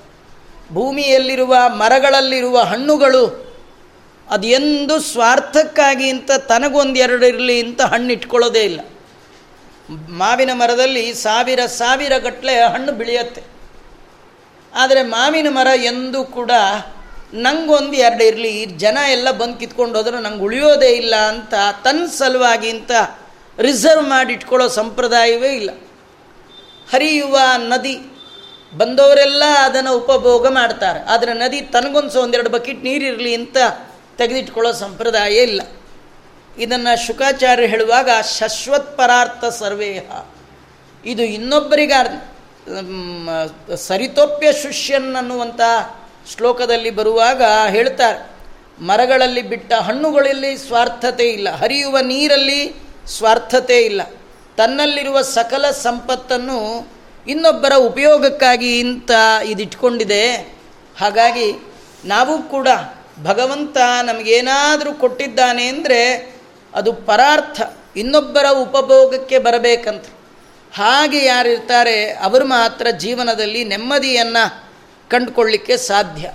ಭೂಮಿಯಲ್ಲಿರುವ ಮರಗಳಲ್ಲಿರುವ ಹಣ್ಣುಗಳು ಅದು ಎಂದು ಸ್ವಾರ್ಥಕ್ಕಾಗಿ ಅಂತ ತನಗೊಂದು ಎರಡು ಇರಲಿ ಅಂತ ಹಣ್ಣು ಇಟ್ಕೊಳ್ಳೋದೇ ಇಲ್ಲ. ಮಾವಿನ ಮರದಲ್ಲಿ ಸಾವಿರ ಸಾವಿರ ಗಟ್ಟಲೆ ಹಣ್ಣು ಬೆಳೆಯುತ್ತೆ. ಆದರೆ ಮಾವಿನ ಮರ ಎಂದೂ ಕೂಡ ನಂಗೊಂದು ಎರಡು ಇರಲಿ, ಜನ ಎಲ್ಲ ಬಂದು ಕಿತ್ಕೊಂಡು ಹೋದ್ರೆ ನಂಗೆ ಉಳಿಯೋದೇ ಇಲ್ಲ ಅಂತ ತನ್ನ ಸಲುವಾಗಿ ಅಂತ ರಿಸರ್ವ್ ಮಾಡಿ ಇಟ್ಕೊಳ್ಳೋ ಸಂಪ್ರದಾಯವೇ ಇಲ್ಲ. ಹರಿಯುವ ನದಿ, ಬಂದವರೆಲ್ಲ ಅದನ್ನು ಉಪಭೋಗ ಮಾಡ್ತಾರೆ. ಆದರೆ ನದಿ ತನಗೊಂದು ಒಂದೆರಡು ಬಕೆಟ್ ನೀರಿರಲಿ ಅಂತ ತೆಗೆದಿಟ್ಕೊಳ್ಳೋ ಸಂಪ್ರದಾಯ ಇಲ್ಲ. ಇದನ್ನು ಶುಕಾಚಾರ್ಯ ಹೇಳುವಾಗ ಶಶ್ವತ್ ಪರಾರ್ಥ ಸರ್ವೇಹ. ಇದು ಇನ್ನೊಬ್ಬರಿಗ ಸರಿತೋಪ್ಯ ಶುಷ್ಯನ್ ಅನ್ನುವಂಥ ಶ್ಲೋಕದಲ್ಲಿ ಬರುವಾಗ ಹೇಳ್ತಾರೆ, ಮರಗಳಲ್ಲಿ ಬಿಟ್ಟ ಹಣ್ಣುಗಳಲ್ಲಿ ಸ್ವಾರ್ಥತೆ ಇಲ್ಲ, ಹರಿಯುವ ನೀರಲ್ಲಿ ಸ್ವಾರ್ಥತೆ ಇಲ್ಲ, ತನ್ನಲ್ಲಿರುವ ಸಕಲ ಸಂಪತ್ತನ್ನು ಇನ್ನೊಬ್ಬರ ಉಪಯೋಗಕ್ಕಾಗಿ ಇಂತ ಇದಿಟ್ಕೊಂಡಿದೆ. ಹಾಗಾಗಿ ನಾವು ಕೂಡ ಭಗವಂತ ನಮಗೇನಾದರೂ ಕೊಟ್ಟಿದ್ದಾನೆ ಅಂದರೆ ಅದು ಪರಾರ್ಥ. ಇನ್ನೊಬ್ಬರ ಉಪಭೋಗಕ್ಕೆ ಬರಬೇಕಂತ. ಹಾಗೆ ಯಾರಿರ್ತಾರೆ, ಅವರು ಮಾತ್ರ ಜೀವನದಲ್ಲಿ ನೆಮ್ಮದಿಯನ್ನು ಕಂಡುಕೊಳ್ಳಿಕ್ಕೆ ಸಾಧ್ಯ.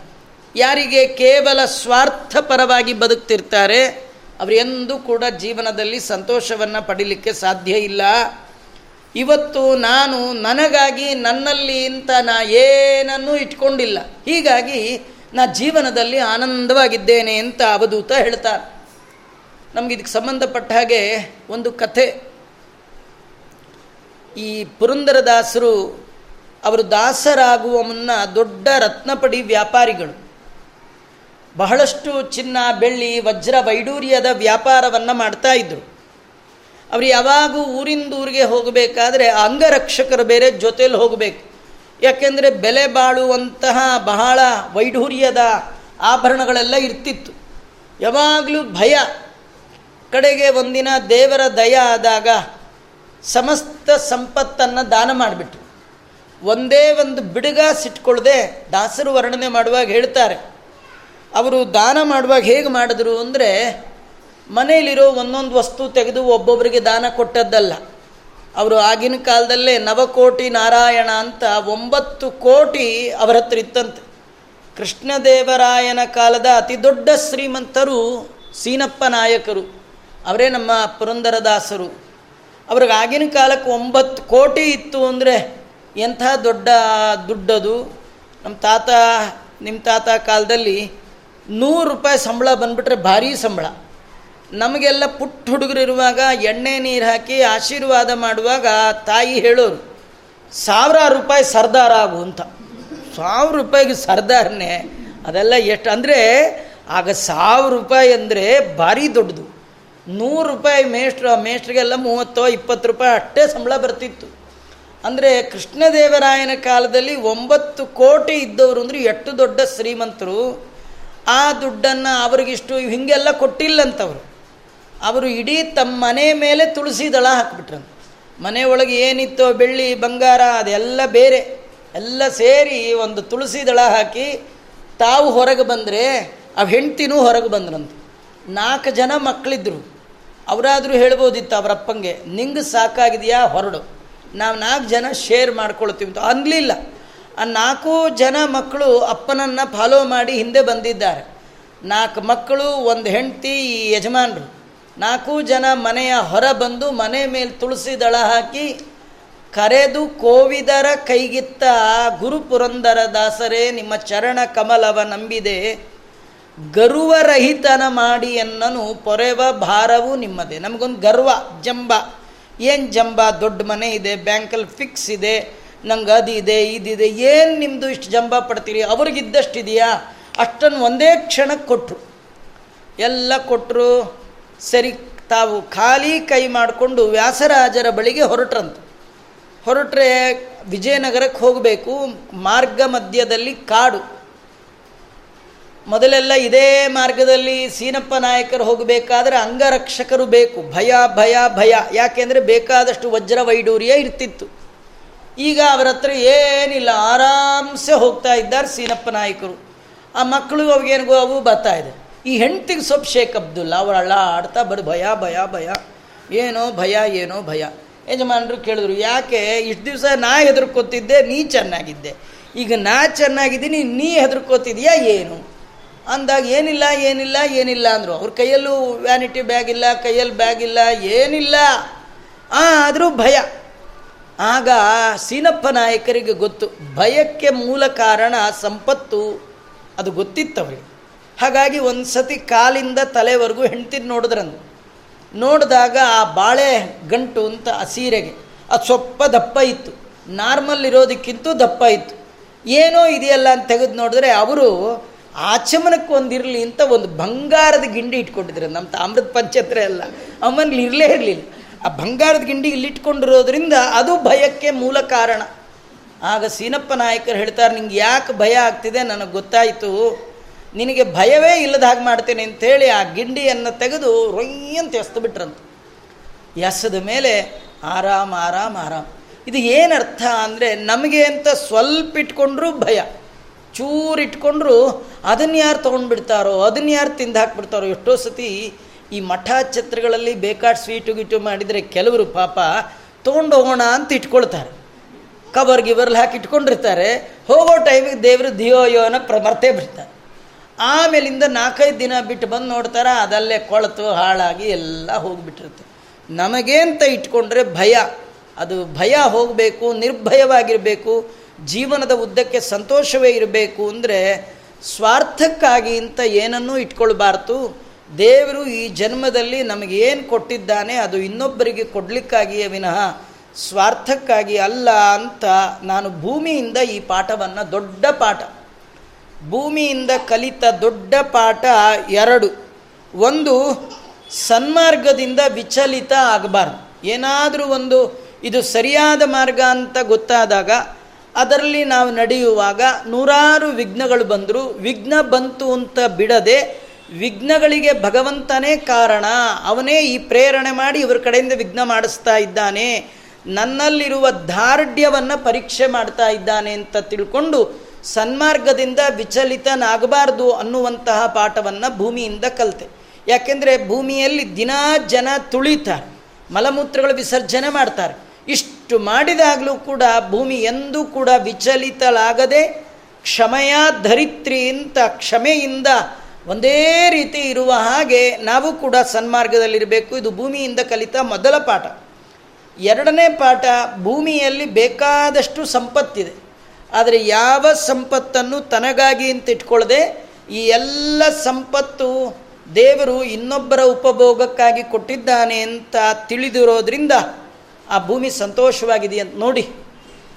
ಯಾರಿಗೆ ಕೇವಲ ಸ್ವಾರ್ಥಪರವಾಗಿ ಬದುಕ್ತಿರ್ತಾರೆ, ಅವರು ಎಂದೂ ಕೂಡ ಜೀವನದಲ್ಲಿ ಸಂತೋಷವನ್ನು ಪಡೀಲಿಕ್ಕೆ ಸಾಧ್ಯ ಇಲ್ಲ. ಇವತ್ತು ನಾನು ನನಗಾಗಿ ನನ್ನಲ್ಲಿ ಇಂಥ ನಾ ಏನನ್ನೂ ಇಟ್ಕೊಂಡಿಲ್ಲ. ಹೀಗಾಗಿ ನಾ ಜೀವನದಲ್ಲಿ ಆನಂದವಾಗಿದ್ದೇನೆ ಅಂತ ಅವಧೂತ ಹೇಳ್ತಾರೆ ನಮಗೆ ಇದಕ್ಕೆ ಸಂಬಂಧಪಟ್ಟ ಹಾಗೆ ಒಂದು ಕಥೆ. ಈ ಪುರಂದರದಾಸರು ಅವರು ದಾಸರಾಗುವ ಮುನ್ನ ದೊಡ್ಡ ರತ್ನಪಡಿ ವ್ಯಾಪಾರಿಗಳು. ಬಹಳಷ್ಟು ಚಿನ್ನ, ಬೆಳ್ಳಿ, ವಜ್ರ, ವೈಡೂರ್ಯದ ವ್ಯಾಪಾರವನ್ನು ಮಾಡ್ತಾ ಇದ್ದರು ಅವರು ಯಾವಾಗೂ ಊರಿಂದ ಊರಿಗೆ ಹೋಗಬೇಕಾದ್ರೆ ಅಂಗರಕ್ಷಕರು ಬೇರೆ ಜೊತೆಯಲ್ಲಿ ಹೋಗಬೇಕು. ಯಾಕೆಂದರೆ ಬೆಲೆ ಬಾಳುವಂತಹ ಬಹಳ ವೈಢೂರ್ಯದ ಆಭರಣಗಳೆಲ್ಲ ಇರ್ತಿತ್ತು. ಯಾವಾಗಲೂ ಭಯ. ಕಡೆಗೆ ಒಂದಿನ ದೇವರ ದಯ ಆದಾಗ ಸಮಸ್ತ ಸಂಪತ್ತನ್ನು ದಾನ ಮಾಡಿಬಿಟ್ರು. ಒಂದೇ ಒಂದು ಬಿಡುಗ ಸಿಟ್ಕೊಳ್ಳದೆ ದಾಸರು ವರ್ಣನೆ ಮಾಡುವಾಗ ಹೇಳ್ತಾರೆ. ಅವರು ದಾನ ಮಾಡುವಾಗ ಹೇಗೆ ಮಾಡಿದ್ರು ಅಂದರೆ ಮನೆಯಲ್ಲಿರೋ ಒಂದೊಂದು ವಸ್ತು ತೆಗೆದು ಒಬ್ಬೊಬ್ಬರಿಗೆ ದಾನ ಕೊಟ್ಟದ್ದಲ್ಲ. ಅವರು ಆಗಿನ ಕಾಲದಲ್ಲೇ ನವಕೋಟಿ ನಾರಾಯಣ ಅಂತ ಒಂಬತ್ತು ಕೋಟಿ ಅವರ ಹತ್ರ ಇತ್ತಂತೆ. ಕೃಷ್ಣದೇವರಾಯನ ಕಾಲದ ಅತಿ ದೊಡ್ಡ ಶ್ರೀಮಂತರು ಸೀನಪ್ಪ ನಾಯಕರು. ಅವರೇ ನಮ್ಮ ಪುರಂದರದಾಸರು. ಅವ್ರಿಗೆ ಆಗಿನ ಕಾಲಕ್ಕೆ ಒಂಬತ್ತು ಕೋಟಿ ಇತ್ತು ಅಂದರೆ ಎಂಥ ದೊಡ್ಡ ದುಡ್ಡದು. ನಮ್ಮ ತಾತ, ನಿಮ್ಮ ತಾತ ಕಾಲದಲ್ಲಿ ನೂರು ರೂಪಾಯಿ ಸಂಬಳ ಬಂದುಬಿಟ್ರೆ ಭಾರೀ ಸಂಬಳ. ನಮಗೆಲ್ಲ ಪುಟ್ಟ ಹುಡುಗರು ಇರುವಾಗ ಎಣ್ಣೆ ನೀರು ಹಾಕಿ ಆಶೀರ್ವಾದ ಮಾಡುವಾಗ ತಾಯಿ ಹೇಳೋರು, ಸಾವಿರಾರು ರೂಪಾಯಿ ಸರ್ದಾರ ಆಗು ಅಂತ. ಸಾವಿರ ರೂಪಾಯಿಗೆ ಸರ್ದಾರನೇ, ಅದೆಲ್ಲ ಎಷ್ಟು, ಅಂದರೆ ಆಗ ಸಾವಿರ ರೂಪಾಯಿ ಅಂದರೆ ಭಾರಿ ದೊಡ್ಡದು. ನೂರು ರೂಪಾಯಿ ಮೇಷ್ಟ್ರು, ಆ ಮೇಷ್ಟ್ರಿಗೆಲ್ಲ ಮೂವತ್ತೋ ಇಪ್ಪತ್ತು ರೂಪಾಯಿ ಅಷ್ಟೇ ಸಂಬಳ ಬರ್ತಿತ್ತು. ಅಂದರೆ ಕೃಷ್ಣದೇವರಾಯನ ಕಾಲದಲ್ಲಿ ಒಂಬತ್ತು ಕೋಟಿ ಇದ್ದವರು ಅಂದರೆ ಎಷ್ಟು ದೊಡ್ಡ ಶ್ರೀಮಂತರು, ಆ ದುಡ್ಡನ್ನು ಅವರಿಗಿಷ್ಟು ಹೀಗೆಲ್ಲ ಕೊಟ್ಟಿಲ್ಲಂತವರು. ಅವರು ಇಡೀ ತಮ್ಮ ಮನೆ ಮೇಲೆ ತುಳಸಿ ದಳ ಮನೆ ಒಳಗೆ ಏನಿತ್ತೋ ಬೆಳ್ಳಿ, ಬಂಗಾರ, ಅದೆಲ್ಲ ಬೇರೆ. ಎಲ್ಲ ಸೇರಿ ಒಂದು ತುಳಸಿ ದಳ ಹಾಕಿ ತಾವು ಹೊರಗೆ ಬಂದರೆ, ಆ ಹೆಂಡ್ತಿನೂ ಹೊರಗೆ ಬಂದ್ರಂತ. ನಾಲ್ಕು ಜನ ಮಕ್ಕಳಿದ್ರು. ಅವರಾದರೂ ಹೇಳ್ಬೋದಿತ್ತು ಅವರಪ್ಪಂಗೆ ನಿಂಗೆ ಸಾಕಾಗಿದೆಯಾ? ಹೊರಡು. ನಾವು ನಾಲ್ಕು ಜನ ಶೇರ್ ಮಾಡ್ಕೊಳ್ತೀವಿ. ಅಂತ. ಅನ್ನಲಿಲ್ಲ ಆ ನಾಲ್ಕು ಜನ ಮಕ್ಕಳು ಅಪ್ಪನನ್ನು ಫಾಲೋ ಮಾಡಿ ಹಿಂದೆ ಬಂದಿದ್ದಾರೆ. ನಾಲ್ಕು ಮಕ್ಕಳು, ಒಂದು ಹೆಂಡತಿ, ಈ ಯಜಮಾನರು. ನಾಲ್ಕು ಜನ ಮನೆಯ ಹೊರ ಬಂದು ಮನೆ ಮೇಲೆ ತುಳಸಿ ದಳ ಹಾಕಿ ಕರೆದು ಕೋವಿದರ ಕೈಗಿತ್ತ ಗುರು ಪುರಂದರ ದಾಸರೇ, ನಿಮ್ಮ ಚರಣ ಕಮಲವ ನಂಬಿದೆ. ಗರ್ವರಹಿತನ ಮಾಡಿ ಎನ್ನನು, ಪೊರೆವ ಭಾರವು ನಿಮ್ಮದೇ. ನಮಗೊಂದು ಗರ್ವ, ಜಂಬ. ಏನು ಜಂಬ? ದೊಡ್ಡ ಮನೆ ಇದೆ, ಬ್ಯಾಂಕಲ್ಲಿ ಫಿಕ್ಸ್ ಇದೆ, ನಂಗೆ ಅದಿದೆ ಇದಿದೆ ಏನು ನಿಮ್ಮದು ಇಷ್ಟು ಜಂಬ ಪಡ್ತೀರಿ? ಅವ್ರಿಗಿದ್ದಷ್ಟಿದೆಯಾ ಅಷ್ಟನ್ನು ಒಂದೇ ಕ್ಷಣಕ್ಕೆ ಕೊಟ್ಟರು ಎಲ್ಲ ಕೊಟ್ಟರು ಸರಿ, ತಾವು ಖಾಲಿ ಕೈ ಮಾಡಿಕೊಂಡು ವ್ಯಾಸರಾಜರ ಬಳಿಗೆ ಹೊರಟ್ರಂತ. ಹೊರಟ್ರೆ ವಿಜಯನಗರಕ್ಕೆ ಹೋಗಬೇಕು, ಮಾರ್ಗ ಮಧ್ಯದಲ್ಲಿ ಕಾಡು. ಮೊದಲೆಲ್ಲ ಇದೇ ಮಾರ್ಗದಲ್ಲಿ ಸೀನಪ್ಪ ನಾಯಕರು ಹೋಗಬೇಕಾದ್ರೆ ಅಂಗರಕ್ಷಕರು ಬೇಕು. ಭಯ ಭಯ ಭಯ. ಯಾಕೆಂದರೆ ಬೇಕಾದಷ್ಟು ವಜ್ರ ವೈಡೂರ್ಯ ಇರ್ತಿತ್ತು. ಈಗ ಅವರ ಹತ್ರ ಏನಿಲ್ಲ, ಆರಾಮ್ಸೆ ಹೋಗ್ತಾ ಇದ್ದಾರೆ ಸೀನಪ್ಪ ನಾಯಕರು. ಆ ಮಕ್ಕಳು ಅವಾಗೇನಿಗೋ ಅವು ಬರ್ತಾ ಇದೆ. ಈ ಹೆಂಡ್ತಿಗೆ ಸ್ವಲ್ಪ ಶೇಖ್ ಅಬ್ದುಲ್ಲ, ಅವ್ರು ಅಳ್ಳ ಆಡ್ತಾ ಬರ್ ಭಯ ಭಯ ಭಯ. ಏನೋ ಭಯ ಏನೋ ಭಯ. ಯಜಮಾನರು ಕೇಳಿದ್ರು, ಯಾಕೆ? ಇಷ್ಟು ದಿವಸ ನಾ ಹೆದರ್ಕೋತಿದ್ದೆ, ನೀ ಚೆನ್ನಾಗಿದ್ದೆ. ಈಗ ನಾ ಚೆನ್ನಾಗಿದ್ದೀನಿ, ನೀ ಹೆದರ್ಕೋತಿದ್ಯಾ ಏನು? ಅಂದಾಗ, ಏನಿಲ್ಲ ಏನಿಲ್ಲ ಏನಿಲ್ಲ ಅಂದರು. ಅವ್ರ ಕೈಯಲ್ಲೂ ವ್ಯಾನಿಟಿ ಬ್ಯಾಗ್ ಇಲ್ಲ ಕೈಯಲ್ಲಿ ಬ್ಯಾಗ್ ಇಲ್ಲ, ಏನಿಲ್ಲ. ಆದರೂ ಭಯ. ಆಗ ಸೀನಪ್ಪ ನಾಯಕರಿಗೆ ಗೊತ್ತು, ಭಯಕ್ಕೆ ಮೂಲ ಕಾರಣ ಸಂಪತ್ತು. ಅದು ಗೊತ್ತಿತ್ತವ್ರಿಗೆ. ಹಾಗಾಗಿ ಒಂದು ಸತಿ ಕಾಲಿಂದ ತಲೆವರೆಗೂ ಹೆಂಡ್ತಿದ್ ನೋಡಿದ್ರಂದು ನೋಡಿದಾಗ ಆ ಬಾಳೆ ಗಂಟು ಅಂತ ಆ ಸೀರೆಗೆ ಅದು ಸ್ವಲ್ಪ ದಪ್ಪ ಇತ್ತು. ನಾರ್ಮಲ್ ಇರೋದಕ್ಕಿಂತ ದಪ್ಪ ಇತ್ತು. ಏನೋ ಇದೆಯಲ್ಲ ಅಂತ ತೆಗೆದು ನೋಡಿದ್ರೆ ಅವರು ಆಚಮನಕ್ಕೆ ಒಂದಿರಲಿ ಅಂತ ಒಂದು ಬಂಗಾರದ ಗಿಂಡಿ ಇಟ್ಕೊಂಡಿದ್ರು. ನಮ್ಮ ತಾಮ್ರದ ಪಂಚತ್ರ ಎಲ್ಲ ಅಮ್ಮನಲ್ಲಿ ಇರಲೇ ಇರಲಿಲ್ಲ. ಆ ಬಂಗಾರದ ಗಿಂಡಿ ಇಲ್ಲಿಟ್ಕೊಂಡಿರೋದ್ರಿಂದ ಅದು ಭಯಕ್ಕೆ ಮೂಲ ಕಾರಣ. ಆಗ ಸೀನಪ್ಪ ನಾಯಕರು ಹೇಳ್ತಾರೆ, ನಿಂಗೆ ಯಾಕೆ ಭಯ ಆಗ್ತಿದೆ? ನನಗೆ ಗೊತ್ತಾಯಿತು. ನಿನಗೆ ಭಯವೇ ಇಲ್ಲದ ಹಾಗೆ ಮಾಡ್ತೀನಿ ಅಂತೇಳಿ ಆ ಗಿಂಡಿಯನ್ನು ತೆಗೆದು ರೊಯ್ಯಂತ ಎಸ್ದು ಬಿಟ್ರಂತ. ಎಸದ ಮೇಲೆ ಆರಾಮ ಆರಾಮ, ಆರಾಮ್. ಇದು ಏನರ್ಥ ಅಂದರೆ ನಮಗೆ ಅಂತ ಸ್ವಲ್ಪ ಇಟ್ಕೊಂಡ್ರೂ ಭಯ. ಚೂರು ಇಟ್ಕೊಂಡ್ರು ಅದನ್ನು ಯಾರು ತೊಗೊಂಡ್ಬಿಡ್ತಾರೋ ಅದನ್ನ ಯಾರು ತಿಂದು ಹಾಕ್ಬಿಡ್ತಾರೋ ಎಷ್ಟೋ ಸತಿ ಈ ಮಠ ಛತ್ರಗಳಲ್ಲಿ ಬೇಕಾದ ಸ್ವೀಟು ಗೀಟು ಮಾಡಿದರೆ ಕೆಲವರು ಪಾಪ ತೊಗೊಂಡು ಹೋಗೋಣ ಅಂತ ಇಟ್ಕೊಳ್ತಾರೆ. ಕವರ್ ಗಿವರ್ಲಿ ಹಾಕಿ ಇಟ್ಕೊಂಡಿರ್ತಾರೆ. ಹೋಗೋ ಟೈಮಿಗೆ ದೇವರು ದಿಯೋ ಅನ್ನೋ ಪ್ರ ಬಿಡ್ತಾರೆ. ಆಮೇಲಿಂದ ನಾಲ್ಕೈದು ದಿನ ಬಿಟ್ಟು ಬಂದು ನೋಡ್ತಾರೆ, ಅದಲ್ಲೇ ಕೊಳತು ಹಾಳಾಗಿ ಎಲ್ಲ ಹೋಗಿಬಿಟ್ಟಿರುತ್ತೆ. ನಮಗೇಂತ ಇಟ್ಕೊಂಡ್ರೆ ಭಯ. ಅದು ಭಯ ಹೋಗಬೇಕು, ನಿರ್ಭಯವಾಗಿರಬೇಕು, ಜೀವನದ ಉದ್ದಕ್ಕೆ ಸಂತೋಷವೇ ಇರಬೇಕು ಅಂದರೆ ಸ್ವಾರ್ಥಕ್ಕಾಗಿ ಅಂತ ಏನನ್ನೂ ಇಟ್ಕೊಳ್ಬಾರ್ದು. ದೇವರು ಈ ಜನ್ಮದಲ್ಲಿ ನಮಗೇನು ಕೊಟ್ಟಿದ್ದಾನೆ, ಅದು ಇನ್ನೊಬ್ಬರಿಗೆ ಕೊಡಲಿಕ್ಕಾಗಿಯೇ ವಿನಃ ಸ್ವಾರ್ಥಕ್ಕಾಗಿ ಅಲ್ಲ ಅಂತ ನಾನು ಭೂಮಿಯಿಂದ ಈ ಪಾಠವನ್ನು ದೊಡ್ಡ ಪಾಠ. ಭೂಮಿಯಿಂದ ಕಲಿತ ದೊಡ್ಡ ಪಾಠ ಎರಡು. ಒಂದು, ಸನ್ಮಾರ್ಗದಿಂದ ವಿಚಲಿತ ಆಗಬಾರ್ದು. ಏನಾದರೂ ಒಂದು, ಇದು ಸರಿಯಾದ ಮಾರ್ಗ ಅಂತ ಗೊತ್ತಾದಾಗ, ಅದರಲ್ಲಿ ನಾವು ನಡೆಯುವಾಗ ನೂರಾರು ವಿಘ್ನಗಳು ಬಂದರು, ವಿಘ್ನ ಬಂತು ಅಂತ ಬಿಡದೆ, ವಿಘ್ನಗಳಿಗೆ ಭಗವಂತನೇ ಕಾರಣ. ಅವನೇ ಈ ಪ್ರೇರಣೆ ಮಾಡಿ ಇವರ ಕಡೆಯಿಂದ ವಿಘ್ನ ಮಾಡಿಸ್ತಾ ಇದ್ದಾನೆ. ನನ್ನಲ್ಲಿರುವ ದಾರ್ಢ್ಯವನ್ನು ಪರೀಕ್ಷೆ ಮಾಡ್ತಾ ಇದ್ದಾನೆ ಅಂತ ತಿಳ್ಕೊಂಡು ಸನ್ಮಾರ್ಗದಿಂದ ವಿಚಲಿತನಾಗಬಾರ್ದು ಅನ್ನುವಂತಹ ಪಾಠವನ್ನು ಭೂಮಿಯಿಂದ ಕಲಿತೆ. ಯಾಕೆಂದರೆ ಭೂಮಿಯಲ್ಲಿ ದಿನಾ ಜನ ತುಳಿತಾರೆ, ಮಲಮೂತ್ರಗಳು ವಿಸರ್ಜನೆ ಮಾಡ್ತಾರೆ. ಇಷ್ಟು ಮಾಡಿದಾಗಲೂ ಕೂಡ ಭೂಮಿ ಎಂದೂ ಕೂಡ ವಿಚಲಿತಲಾಗದೆ ಕ್ಷಮೆಯ ಧರಿತ್ರಿ ಅಂತ ಕ್ಷಮೆಯಿಂದ ಒಂದೇ ರೀತಿ ಇರುವ ಹಾಗೆ ನಾವು ಕೂಡ ಸನ್ಮಾರ್ಗದಲ್ಲಿರಬೇಕು. ಇದು ಭೂಮಿಯಿಂದ ಕಲಿತ ಮೊದಲ ಪಾಠ. ಎರಡನೇ ಪಾಠ ಭೂಮಿಯಲ್ಲಿ ಬೇಕಾದಷ್ಟು ಸಂಪತ್ತಿದೆ. ಆದರೆ ಯಾವ ಸಂಪತ್ತನ್ನು ತನಗಾಗಿ ಅಂತ ಇಟ್ಕೊಳ್ಳದೆ ಈ ಎಲ್ಲ ಸಂಪತ್ತು ದೇವರು ಇನ್ನೊಬ್ಬರ ಉಪಭೋಗಕ್ಕಾಗಿ ಕೊಟ್ಟಿದ್ದಾನೆ ಅಂತ ತಿಳಿದಿರೋದ್ರಿಂದ ಆ ಭೂಮಿ ಸಂತೋಷವಾಗಿದೆ ಅಂತ ನೋಡಿ.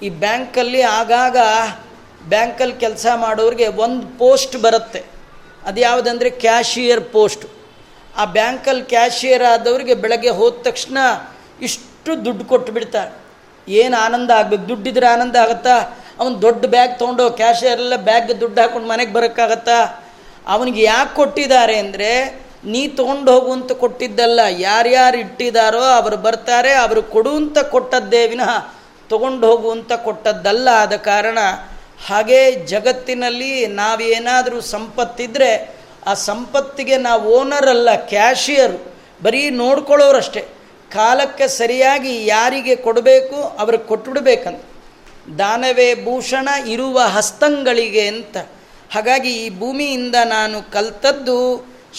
ಈ ಬ್ಯಾಂಕಲ್ಲಿ ಆಗಾಗ ಬ್ಯಾಂಕಲ್ಲಿ ಕೆಲಸ ಮಾಡೋರಿಗೆ ಒಂದು ಪೋಸ್ಟ್ ಬರುತ್ತೆ. ಅದು ಯಾವುದಂದರೆ ಕ್ಯಾಶಿಯರ್ ಪೋಸ್ಟ್. ಆ ಬ್ಯಾಂಕಲ್ಲಿ ಕ್ಯಾಶಿಯರ್ ಆದವ್ರಿಗೆ ಬೆಳಗ್ಗೆ ಹೋದ ತಕ್ಷಣ ಇಷ್ಟು ದುಡ್ಡು ಕೊಟ್ಟು ಬಿಡ್ತಾರೆ ಏನು ಆನಂದ ಆಗಬೇಕು? ದುಡ್ಡಿದ್ರೆ ಆನಂದ ಆಗುತ್ತಾ? ಅವನು ದೊಡ್ಡ ಬ್ಯಾಗ್ ತೊಗೊಂಡು ಕ್ಯಾಶಿಯರೆಲ್ಲ ಬ್ಯಾಗ್ ದುಡ್ಡು ಹಾಕೊಂಡು ಮನೆಗೆ ಬರೋಕ್ಕಾಗತ್ತಾ? ಅವನಿಗೆ ಯಾಕೆ ಕೊಟ್ಟಿದ್ದಾರೆ ಅಂದರೆ, ನೀ ತೊಗೊಂಡು ಹೋಗುವಂತ ಕೊಟ್ಟಿದ್ದಲ್ಲ, ಯಾರ್ಯಾರು ಇಟ್ಟಿದ್ದಾರೋ ಅವರು ಬರ್ತಾರೆ, ಅವರು ಕೊಡುವಂತ ಕೊಟ್ಟದ್ದೇ ವಿನಃ ತೊಗೊಂಡು ಹೋಗುವಂತ ಕೊಟ್ಟದ್ದಲ್ಲ ಆದ ಕಾರಣ, ಹಾಗೇ ಜಗತ್ತಿನಲ್ಲಿ ನಾವೇನಾದರೂ ಸಂಪತ್ತಿದ್ದರೆ ಆ ಸಂಪತ್ತಿಗೆ ನಾವು ಓನರ್ ಅಲ್ಲ, ಕ್ಯಾಶಿಯರು. ಬರೀ ನೋಡ್ಕೊಳ್ಳೋರಷ್ಟೇ. ಕಾಲಕ್ಕೆ ಸರಿಯಾಗಿ ಯಾರಿಗೆ ಕೊಡಬೇಕು, ಅವ್ರಿಗೆ ಕೊಟ್ಟುಬಿಡ್ಬೇಕಂತ ದಾನವೇ ಭೂಷಣ ಇರುವ ಹಸ್ತಂಗಳಿಗೆ ಅಂತ. ಹಾಗಾಗಿ ಈ ಭೂಮಿಯಿಂದ ನಾನು ಕಲ್ತದ್ದು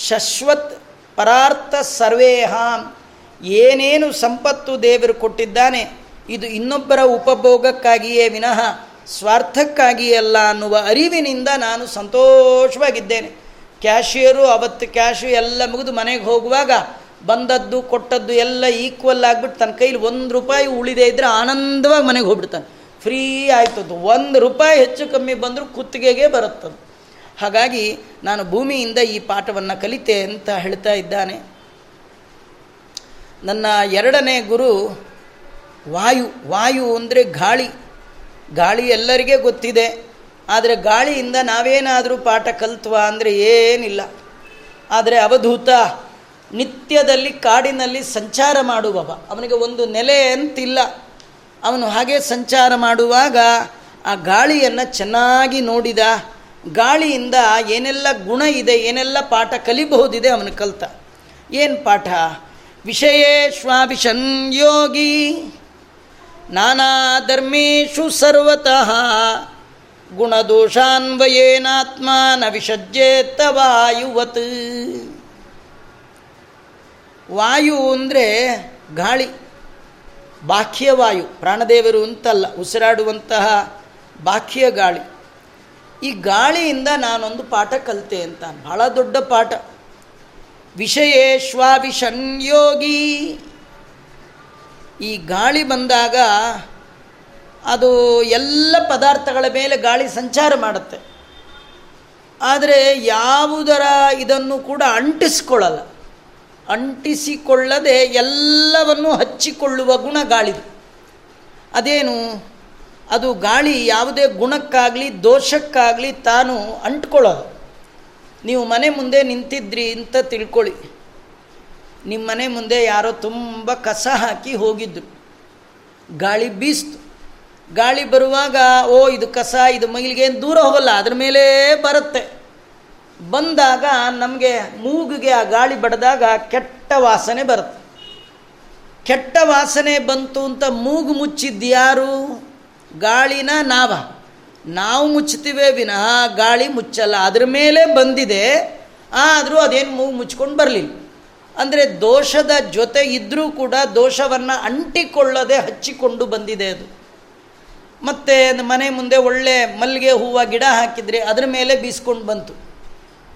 ಶಶ್ವತ್ ಪರಾರ್ಥ ಸರ್ವೇಹಾಂ. ಏನೇನು ಸಂಪತ್ತು ದೇವರು ಕೊಟ್ಟಿದ್ದಾನೆ, ಇದು ಇನ್ನೊಬ್ಬರ ಉಪಭೋಗಕ್ಕಾಗಿಯೇ ವಿನಃ ಸ್ವಾರ್ಥಕ್ಕಾಗಿಯೇ ಅಲ್ಲ ಅನ್ನುವ ಅರಿವಿನಿಂದ ನಾನು ಸಂತೋಷವಾಗಿದ್ದೇನೆ. ಕ್ಯಾಶಿಯರು ಅವತ್ತು ಕ್ಯಾಶು ಎಲ್ಲ ಮುಗಿದು ಮನೆಗೆ ಹೋಗುವಾಗ ಬಂದದ್ದು, ಕೊಟ್ಟದ್ದು ಎಲ್ಲ ಈಕ್ವಲ್ ಆಗಿಬಿಟ್ಟು ತನ್ನ ಕೈಲಿ ಒಂದು ರೂಪಾಯಿ ಉಳಿದೇ ಇದ್ದರೆ ಆನಂದವಾಗಿ ಮನೆಗೆ ಹೋಗ್ಬಿಡ್ತಾನೆ. ಫ್ರೀ ಆಯ್ತದ್ದು. ಒಂದು ರೂಪಾಯಿ ಹೆಚ್ಚು ಕಮ್ಮಿ ಬಂದರೂ ಕುತ್ತಿಗೆಗೆ ಬರುತ್ತದು. ಹಾಗಾಗಿ ನಾನು ಭೂಮಿಯಿಂದ ಈ ಪಾಠವನ್ನು ಕಲಿತೆ ಅಂತ ಹೇಳ್ತಾ ಇದ್ದಾನೆ. ನನ್ನ ಎರಡನೇ ಗುರು ವಾಯು. ವಾಯು ಅಂದರೆ ಗಾಳಿ. ಗಾಳಿ ಎಲ್ಲರಿಗೆ ಗೊತ್ತಿದೆ. ಆದರೆ ಗಾಳಿಯಿಂದ ನಾವೇನಾದರೂ ಪಾಠ ಕಲ್ತ್ವಾ ಅಂದರೆ ಏನಿಲ್ಲ. ಆದರೆ ಅವಧೂತ ನಿತ್ಯದಲ್ಲಿ ಕಾಡಿನಲ್ಲಿ ಸಂಚಾರ ಮಾಡುವವ. ಅವನಿಗೆ ಒಂದು ನೆಲೆ ಅಂತಿಲ್ಲ. ಅವನು ಹಾಗೆ ಸಂಚಾರ ಮಾಡುವಾಗ ಆ ಗಾಳಿಯನ್ನು ಚೆನ್ನಾಗಿ ನೋಡಿದ. ಗಾಳಿಯಿಂದ ಏನೆಲ್ಲ ಗುಣ ಇದೆ, ಏನೆಲ್ಲ ಪಾಠ ಕಲಿಬಹುದಿದೆ ಅವನು ಕಲ್ತ. ಏನು ಪಾಠ? ವಿಷಯೇಶ್ವಾಭಿಷನ್ ಯೋಗಿ. ನಾನಾ ಧರ್ಮೇಶು ಸರ್ವತಃ. ಗುಣದೋಷಾನ್ವಯೇನಾತ್ಮ ನ ವಿಸಜ್ಜೇತ ವಾಯುವತ್. ವಾಯು ಅಂದರೆ ಗಾಳಿ. ಬಾಹ್ಯವಾಯು, ಪ್ರಾಣದೇವರು ಅಂತಲ್ಲ, ಉಸಿರಾಡುವಂತಹ ಬಾಹ್ಯ ಗಾಳಿ. ಈ ಗಾಳಿಯಿಂದ ನಾನೊಂದು ಪಾಠ ಕಲಿತೆ ಅಂತ, ಬಹಳ ದೊಡ್ಡ ಪಾಠ. ವಿಷಯೇಶ್ವಾಭಿಷನ್ ಯೋಗಿ ಈ ಗಾಳಿ ಬಂದಾಗ ಅದು ಎಲ್ಲ ಪದಾರ್ಥಗಳ ಮೇಲೆ ಗಾಳಿ ಸಂಚಾರ ಮಾಡುತ್ತೆ. ಆದರೆ ಯಾವುದರ ಇದನ್ನು ಕೂಡ ಅಂಟಿಸ್ಕೊಳ್ಳಲ್ಲ. ಅಂಟಿಸಿಕೊಳ್ಳದೆ ಎಲ್ಲವನ್ನು ಹಚ್ಚಿಕೊಳ್ಳುವ ಗುಣ ಗಾಳಿದು. ಅದೇನು? ಅದು ಗಾಳಿ ಯಾವುದೇ ಗುಣಕ್ಕಾಗಲಿ, ದೋಷಕ್ಕಾಗಲಿ ತಾನು ಅಂಟ್ಕೊಳ್ಳೋದು. ನೀವು ಮನೆ ಮುಂದೆ ನಿಂತಿದ್ರಿ ಅಂತ ತಿಳ್ಕೊಳ್ಳಿ. ನಿಮ್ಮ ಮನೆ ಮುಂದೆ ಯಾರೋ ತುಂಬ ಕಸ ಹಾಕಿ ಹೋಗಿದ್ರು. ಗಾಳಿ ಬೀಸ್ತು. ಗಾಳಿ ಬರುವಾಗ, ಓ, ಇದು ಕಸ, ಇದು ಮೈಲಿಗೆ ದೂರ ಹೋಗಲ್ಲ, ಅದ್ರ ಮೇಲೆ ಬರುತ್ತೆ. ಬಂದಾಗ ನಮಗೆ ಮೂಗಿಗೆ ಆ ಗಾಳಿ ಬಡಿದಾಗ ಕೆಟ್ಟ ವಾಸನೆ ಬರುತ್ತೆ. ಕೆಟ್ಟ ವಾಸನೆ ಬಂತು ಅಂತ ಮೂಗು ಮುಚ್ಚಿದ್ದು ಯಾರು? ಗಾಳಿನ ನಾವ. ನಾವು ಮುಚ್ಚುತ್ತೀವೇ ವಿನಃ ಗಾಳಿ ಮುಚ್ಚಲ್ಲ. ಅದ್ರ ಮೇಲೆ ಬಂದಿದೆ. ಆದರೂ ಅದೇನು ಮೂಗು ಮುಚ್ಕೊಂಡು ಬರಲಿಲ್ಲ. ಅಂದರೆ ದೋಷದ ಜೊತೆ ಇದ್ದರೂ ಕೂಡ ದೋಷವನ್ನು ಅಂಟಿಕೊಳ್ಳದೆ ಹಚ್ಚಿಕೊಂಡು ಬಂದಿದೆ ಅದು. ಮತ್ತು ಮನೆ ಮುಂದೆ ಒಳ್ಳೆ ಮಲ್ಲಿಗೆ ಹೂವು ಗಿಡ ಹಾಕಿದರೆ ಅದರ ಮೇಲೆ ಬೀಸ್ಕೊಂಡು ಬಂತು.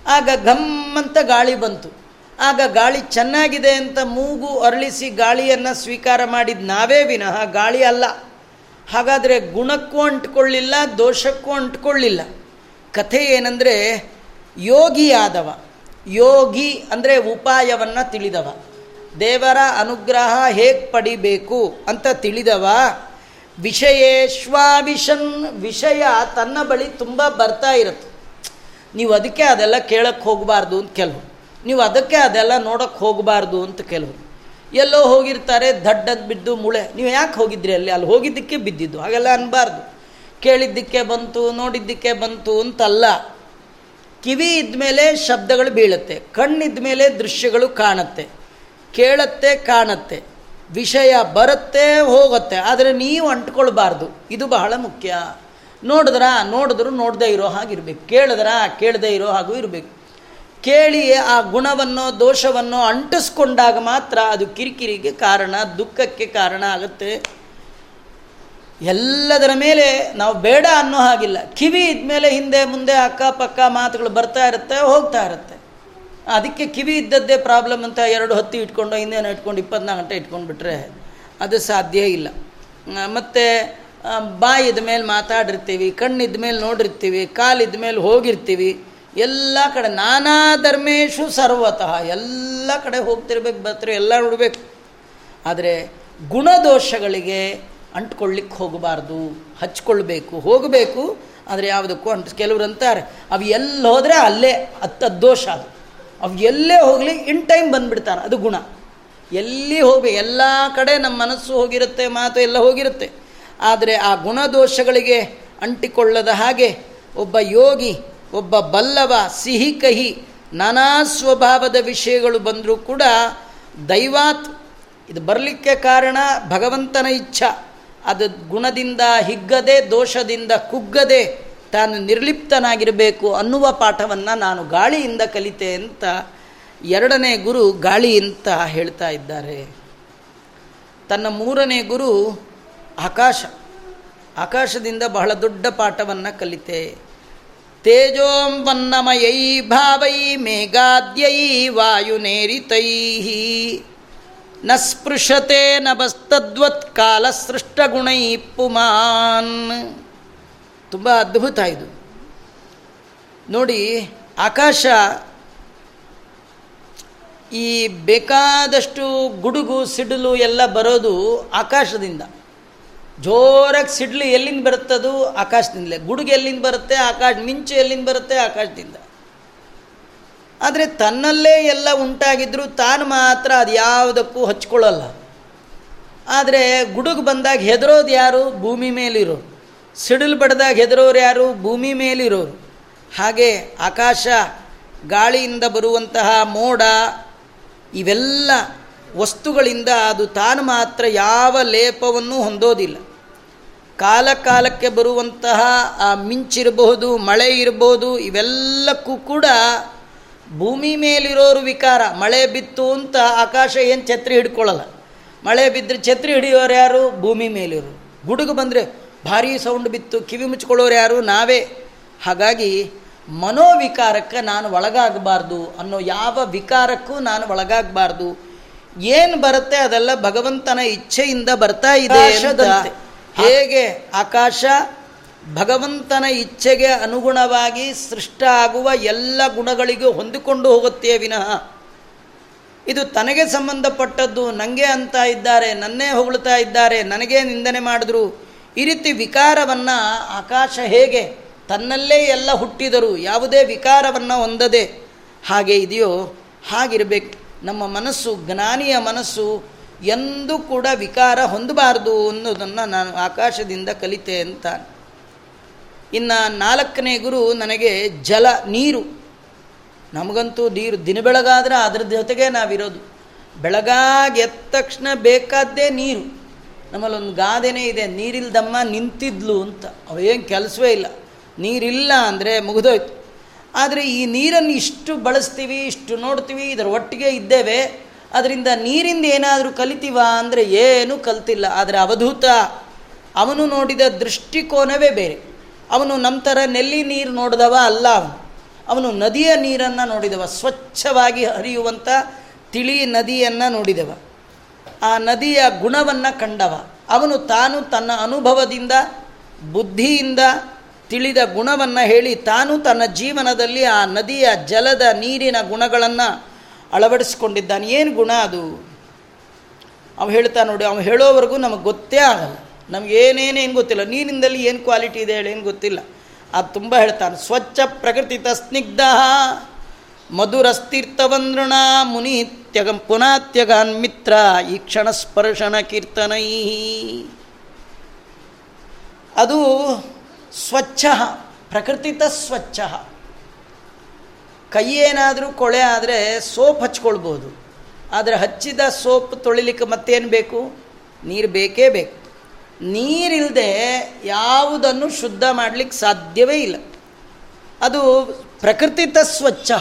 ಆಗ ಘಮ್ಮಂತ ಗಾಳಿ ಬಂತು. ಆಗ ಗಾಳಿ ಚೆನ್ನಾಗಿದೆ ಅಂತ ಮೂಗು ಅರಳಿಸಿ ಗಾಳಿಯನ್ನು ಸ್ವೀಕಾರ ಮಾಡಿದ ನಾವೇ ವಿನಃ ಗಾಳಿ ಅಲ್ಲ. ಹಾಗಾದರೆ ಗುಣಕ್ಕೂ ಅಂಟ್ಕೊಳ್ಳಿಲ್ಲ, ದೋಷಕ್ಕೂ ಅಂಟ್ಕೊಳ್ಳಿಲ್ಲ. ಕಥೆ ಏನಂದರೆ ಯೋಗಿಯಾದವ. ಯೋಗಿ ಅಂದರೆ ಉಪಾಯವನ್ನು ತಿಳಿದವ. ದೇವರ ಅನುಗ್ರಹ ಹೇಗೆ ಪಡಿಬೇಕು ಅಂತ ತಿಳಿದವ. ವಿಷಯೇಶ್ವಾವಿಷನ್, ವಿಷಯ ತನ್ನ ಬಳಿ ತುಂಬ ಬರ್ತಾ ಇರುತ್ತೆ. ನೀವು ಅದಕ್ಕೆ ಅದೆಲ್ಲ ಕೇಳಕ್ಕೆ ಹೋಗಬಾರ್ದು ಅಂತ ಕೆಲವು. ನೀವು ಅದಕ್ಕೆ ಅದೆಲ್ಲ ನೋಡೋಕ್ಕೆ ಹೋಗಬಾರ್ದು ಅಂತ ಕೆಲವು. ಎಲ್ಲೋ ಹೋಗಿರ್ತಾರೆ, ದಡ್ಡದ್ ಬಿದ್ದು ಮುಳೆ. ನೀವು ಯಾಕೆ ಹೋಗಿದ್ರಿ ಅಲ್ಲಿ? ಅಲ್ಲಿ ಹೋಗಿದ್ದಕ್ಕೆ ಬಿದ್ದಿದ್ದು. ಹಾಗೆಲ್ಲ ಅನ್ನಬಾರ್ದು ಕೇಳಿದ್ದಕ್ಕೆ ಬಂತು, ನೋಡಿದ್ದಕ್ಕೆ ಬಂತು ಅಂತಲ್ಲ. ಕಿವಿ ಇದ್ಮೇಲೆ ಶಬ್ದಗಳು ಬೀಳುತ್ತೆ. ಕಣ್ಣಿದ ಮೇಲೆ ದೃಶ್ಯಗಳು ಕಾಣುತ್ತೆ. ಕೇಳತ್ತೆ, ಕಾಣತ್ತೆ. ವಿಷಯ ಬರುತ್ತೆ, ಹೋಗುತ್ತೆ. ಆದರೆ ನೀವು ಅಂಟ್ಕೊಳ್ಬಾರ್ದು. ಇದು ಬಹಳ ಮುಖ್ಯ. ನೋಡಿದ್ರ, ನೋಡಿದ್ರು ನೋಡದೇ ಇರೋ ಹಾಗಿರ್ಬೇಕು ಕೇಳಿದ್ರ, ಕೇಳದೇ ಇರೋ ಹಾಗೂ ಇರಬೇಕು. ಕೇಳಿ ಆ ಗುಣವನ್ನು, ದೋಷವನ್ನು ಅಂಟಿಸ್ಕೊಂಡಾಗ ಮಾತ್ರ ಅದು ಕಿರಿಕಿರಿಗೆ ಕಾರಣ, ದುಃಖಕ್ಕೆ ಕಾರಣ ಆಗುತ್ತೆ. ಎಲ್ಲದರ ಮೇಲೆ ನಾವು ಬೇಡ ಅನ್ನೋ ಹಾಗಿಲ್ಲ. ಕಿವಿ ಇದ್ಮೇಲೆ ಹಿಂದೆ, ಮುಂದೆ, ಅಕ್ಕಪಕ್ಕ ಮಾತುಗಳು ಬರ್ತಾ ಇರುತ್ತೆ, ಹೋಗ್ತಾ ಇರುತ್ತೆ. ಅದಕ್ಕೆ ಕಿವಿ ಇದ್ದದ್ದೇ ಪ್ರಾಬ್ಲಮ್ ಅಂತ ಎರಡು ಹೊತ್ತು ಇಟ್ಕೊಂಡು ಹಿಂದೇನೋ ಇಟ್ಕೊಂಡು ಇಪ್ಪತ್ನಾಲ್ಕು ಗಂಟೆ ಇಟ್ಕೊಂಡು ಬಿಟ್ಟರೆ ಅದು ಸಾಧ್ಯ ಇಲ್ಲ. ಮತ್ತು ಬಾಯಿದ ಮೇಲೆ ಮಾತಾಡಿರ್ತೀವಿ, ಕಣ್ಣಿದ ಮೇಲೆ ನೋಡಿರ್ತೀವಿ, ಕಾಲಿದ ಮೇಲೆ ಹೋಗಿರ್ತೀವಿ, ಎಲ್ಲ ಕಡೆ ನಾನಾ ಧರ್ಮೇಶು ಸರ್ವತಃ, ಎಲ್ಲ ಕಡೆ ಹೋಗ್ತಿರ್ಬೇಕು, ಬರ್ತಾರೆ ಎಲ್ಲ ನೋಡಬೇಕು. ಆದರೆ ಗುಣದೋಷಗಳಿಗೆ ಅಂಟ್ಕೊಳ್ಳಿಕ್ಕೆ ಹೋಗಬಾರ್ದು, ಹಚ್ಕೊಳ್ಬೇಕು, ಹೋಗಬೇಕು, ಆದರೆ ಯಾವುದಕ್ಕೂ ಅಂಟ್, ಕೆಲವರು ಅಂತಾರೆ, ಅವು ಎಲ್ಲಿ ಹೋದರೆ ಅಲ್ಲೇ ದೋಷ ಅದು. ಅವು ಎಲ್ಲೇ ಹೋಗಲಿ, ಇನ್ ಟೈಮ್ ಬಂದುಬಿಡ್ತಾರೆ, ಅದು ಗುಣ. ಎಲ್ಲಿ ಹೋಗಬೇಕು ಎಲ್ಲ ಕಡೆ ನಮ್ಮ ಮನಸ್ಸು ಹೋಗಿರುತ್ತೆ, ಮಾತು ಎಲ್ಲ ಹೋಗಿರುತ್ತೆ. ಆದರೆ ಆ ಗುಣದೋಷಗಳಿಗೆ ಅಂಟಿಕೊಳ್ಳದ ಹಾಗೆ ಒಬ್ಬ ಯೋಗಿ, ಒಬ್ಬ ಬಲ್ಲವ ಸಿಹಿ ಕಹಿ ನಾನಾ ಸ್ವಭಾವದ ವಿಷಯಗಳು ಬಂದರೂ ಕೂಡ ದೈವಾತ್, ಇದು ಬರಲಿಕ್ಕೆ ಕಾರಣ ಭಗವಂತನ ಇಚ್ಛಾ. ಅದು ಗುಣದಿಂದ ಹಿಗ್ಗದೆ, ದೋಷದಿಂದ ಕುಗ್ಗದೆ ತಾನು ನಿರ್ಲಿಪ್ತನಾಗಿರಬೇಕು ಅನ್ನುವ ಪಾಠವನ್ನು ನಾನು ಗಾಳಿಯಿಂದ ಕಲಿತೆ ಅಂತ ಎರಡನೇ ಗುರು ಗಾಳಿ ಅಂತ ಹೇಳ್ತಾ ಇದ್ದಾರೆ. ತನ್ನ ಮೂರನೇ ಗುರು ಆಕಾಶ. ಆಕಾಶದಿಂದ ಬಹಳ ದೊಡ್ಡ ಪಾಠವನ್ನು ಕಲಿತೆ. ತೇಜೋಂಬನ್ನಮಯೈ ಭಾವೈ ಮೇಘಾದ್ಯೈ ವಾಯುನೇರಿತೈ. ನ ಸ್ಪೃಶತೆ ನ ಬಸ್ತದ್ವತ್ ಕಾಲ ಸೃಷ್ಟಗುಣೈ ಪುಮಾನ್. ತುಂಬ ಅದ್ಭುತ ಇದು. ನೋಡಿ, ಆಕಾಶ ಈ ಬೇಕಾದಷ್ಟು ಗುಡುಗು ಸಿಡಿಲು ಎಲ್ಲ ಬರೋದು ಆಕಾಶದಿಂದ. ಜೋರಾಗಿ ಸಿಡ್ಲು ಎಲ್ಲಿಂದ ಬರುತ್ತದು? ಆಕಾಶದಿಂದಲೇ. ಗುಡುಗು ಎಲ್ಲಿಂದ ಬರುತ್ತೆ? ಆಕಾಶ ಮಿಂಚು ಎಲ್ಲಿಂದ ಬರುತ್ತೆ? ಆಕಾಶದಿಂದ. ಆದರೆ ತನ್ನಲ್ಲೇ ಎಲ್ಲ ಉಂಟಾಗಿದ್ದರೂ ತಾನು ಮಾತ್ರ ಅದು ಯಾವುದಕ್ಕೂ ಹಚ್ಕೊಳ್ಳಲ್ಲ. ಆದರೆ ಗುಡುಗು ಬಂದಾಗ ಹೆದರೋದು ಯಾರು? ಭೂಮಿ ಮೇಲಿರೋರು. ಸಿಡಿಲು ಬಡ್ದಾಗ ಹೆದರೋರು ಯಾರು? ಭೂಮಿ ಮೇಲಿರೋರು. ಹಾಗೆ ಆಕಾಶ ಗಾಳಿಯಿಂದ ಬರುವಂತಹ ಮೋಡ, ಇವೆಲ್ಲ ವಸ್ತುಗಳಿಂದ ಅದು ತಾನು ಮಾತ್ರ ಯಾವ ಲೇಪವನ್ನು ಹೊಂದೋದಿಲ್ಲ. ಕಾಲ ಕಾಲಕ್ಕೆ ಬರುವಂತಹ ಆ ಮಿಂಚಿರಬಹುದು, ಮಳೆ ಇರಬಹುದು, ಇವೆಲ್ಲಕ್ಕೂ ಕೂಡ ಭೂಮಿ ಮೇಲಿರೋರು ವಿಕಾರ, ಮಳೆ ಬಿತ್ತು ಅಂತ ಆಕಾಶ ಏನು ಛತ್ರಿ ಹಿಡ್ಕೊಳ್ಳಲ್ಲ. ಮಳೆ ಬಿದ್ದರೆ ಛತ್ರಿ ಹಿಡಿಯೋರು ಯಾರು? ಭೂಮಿ ಮೇಲಿರೋರು. ಗುಡುಗು ಬಂದರೆ ಭಾರೀ ಸೌಂಡ್ ಬಿತ್ತು, ಕಿವಿ ಮುಚ್ಕೊಳ್ಳೋರು ಯಾರು? ನಾವೇ. ಹಾಗಾಗಿ ಮನೋವಿಕಾರಕ್ಕೆ ನಾನು ಒಳಗಾಗಬಾರ್ದು ಅನ್ನೋ ಯಾವ ವಿಕಾರಕ್ಕೂ ನಾನು ಒಳಗಾಗಬಾರ್ದು. ಏನು ಬರುತ್ತೆ ಅದೆಲ್ಲ ಭಗವಂತನ ಇಚ್ಛೆಯಿಂದ ಬರ್ತಾ ಇದೆ ಹೇಗೆ ಆಕಾಶ ಭಗವಂತನ ಇಚ್ಛೆಗೆ ಅನುಗುಣವಾಗಿ ಸೃಷ್ಟ ಆಗುವ ಎಲ್ಲ ಗುಣಗಳಿಗೂ ಹೊಂದಿಕೊಂಡು ಹೋಗುತ್ತೆ ವಿನಃ. ಇದು ತನಗೆ ಸಂಬಂಧಪಟ್ಟದ್ದು ನನಗೆ ಅಂತ ಇದ್ದಾರೆ ನನ್ನೇ ಹೊಗಳ್ತಾ ಇದ್ದಾರೆ ನನಗೆ ನಿಂದನೆ ಮಾಡಿದ್ರು. ಈ ರೀತಿ ವಿಕಾರವನ್ನು ಆಕಾಶ ಹೇಗೆ ತನ್ನಲ್ಲೇ ಎಲ್ಲ ಹುಟ್ಟಿದರು ಯಾವುದೇ ವಿಕಾರವನ್ನು ಹೊಂದದೆ ಹಾಗೆ ಇದೆಯೋ ಹಾಗಿರಬೇಕು. ನಮ್ಮ ಮನಸ್ಸು, ಜ್ಞಾನಿಯ ಮನಸ್ಸು ಎಂದೂ ಕೂಡ ವಿಕಾರ ಹೊಂದಬಾರ್ದು ಅನ್ನೋದನ್ನು ನಾನು ಆಕಾಶದಿಂದ ಕಲಿತೆ ಅಂತ ಇನ್ನು ನಾಲ್ಕನೇ ಗುರು ನನಗೆ ಜಲ, ನೀರು. ನಮಗಂತೂ ನೀರು ದಿನ ಬೆಳಗಾದ್ರೆ ಅದ್ರ ಜೊತೆಗೆ ನಾವಿರೋದು. ಬೆಳಗಾಗಿ ಎದ್ದ ತಕ್ಷಣ ಬೇಕಾದ್ದೇ ನೀರು. ನಮ್ಮಲ್ಲೊಂದು ಗಾದೆನೇ ಇದೆ, ನೀರಿಲ್ದಮ್ಮ ನಿಂತಿದ್ಲು ಅಂತ. ಅವೇನು ಕೆಲಸವೇ ಇಲ್ಲ. ನೀರಿಲ್ಲ ಅಂದರೆ ಮುಗಿದೋಯ್ತು. ಆದರೆ ಈ ನೀರನ್ನು ಇಷ್ಟು ಬಳಸ್ತೀವಿ, ಇಷ್ಟು ನೋಡ್ತೀವಿ, ಇದರ ಒಟ್ಟಿಗೆ ಇದ್ದೇವೆ. ಅದರಿಂದ ನೀರಿಂದ ಏನಾದರೂ ಕಲಿತೀವ ಅಂದರೆ ಏನೂ ಕಲ್ತಿಲ್ಲ. ಆದರೆ ಅವಧೂತ, ಅವನು ನೋಡಿದ ದೃಷ್ಟಿಕೋನವೇ ಬೇರೆ. ಅವನು ನಮ್ಮ ಥರ ನೆಲ್ಲಿ ನೀರು ನೋಡಿದವ ಅಲ್ಲ ಅವನು. ಅವನು ನದಿಯ ನೀರನ್ನು ನೋಡಿದವ, ಸ್ವಚ್ಛವಾಗಿ ಹರಿಯುವಂಥ ತಿಳಿ ನದಿಯನ್ನು ನೋಡಿದವ. ಆ ನದಿಯ ಗುಣವನ್ನು ಕಂಡವ. ಅವನು ತಾನು ತನ್ನ ಅನುಭವದಿಂದ, ಬುದ್ಧಿಯಿಂದ ತಿಳಿದ ಗುಣವನ್ನು ಹೇಳಿ ತಾನು ತನ್ನ ಜೀವನದಲ್ಲಿ ಆ ನದಿಯ ಜಲದ ನೀರಿನ ಗುಣಗಳನ್ನು ಅಳವಡಿಸ್ಕೊಂಡಿದ್ದಾನೆ. ಏನು ಗುಣ ಅದು? ಅವ ಹೇಳ್ತಾ ನೋಡಿ ಅವನು ಹೇಳೋವರೆಗೂ ನಮಗೆ ಗೊತ್ತೇ ಆಗಲ್ಲ. ನಮಗೇನೇನೇನು ಗೊತ್ತಿಲ್ಲ. ನೀರಿನಲ್ಲಿ ಏನು ಕ್ವಾಲಿಟಿ ಇದೆ ಹೇಳಿ ಏನು ಗೊತ್ತಿಲ್ಲ. ಅದು ತುಂಬ ಹೇಳ್ತಾನೆ, ಸ್ವಚ್ಛ ಪ್ರಕೃತಿ ತಸ್ನಿಗ್ಧ ಮಧುರಸ್ತೀರ್ಥವಂದ್ರಣ ಮುನಿ ತ್ಯಗ ಪುನಾತ್ಯಗಾನ್ ಮಿತ್ರ ಈ ಕ್ಷಣ ಸ್ಪರ್ಶನ ಕೀರ್ತನೈ ಅದು ಸ್ವಚ್ಛ, ಪ್ರಕೃತಿತ ಸ್ವಚ್ಛ. ಕೈ ಏನಾದರೂ ಕೊಳೆ ಆದರೆ ಸೋಪ್ ಹಚ್ಕೊಳ್ಬೋದು. ಆದರೆ ಹಚ್ಚಿದ ಸೋಪ್ ತೊಳಿಲಿಕ್ಕೆ ಮತ್ತೇನು ಬೇಕು? ನೀರು ಬೇಕೇ ಬೇಕು. ನೀರಿಲ್ಲದೆ ಯಾವುದನ್ನು ಶುದ್ಧ ಮಾಡಲಿಕ್ಕೆ ಸಾಧ್ಯವೇ ಇಲ್ಲ. ಅದು ಪ್ರಕೃತಿತ ಸ್ವಚ್ಛ.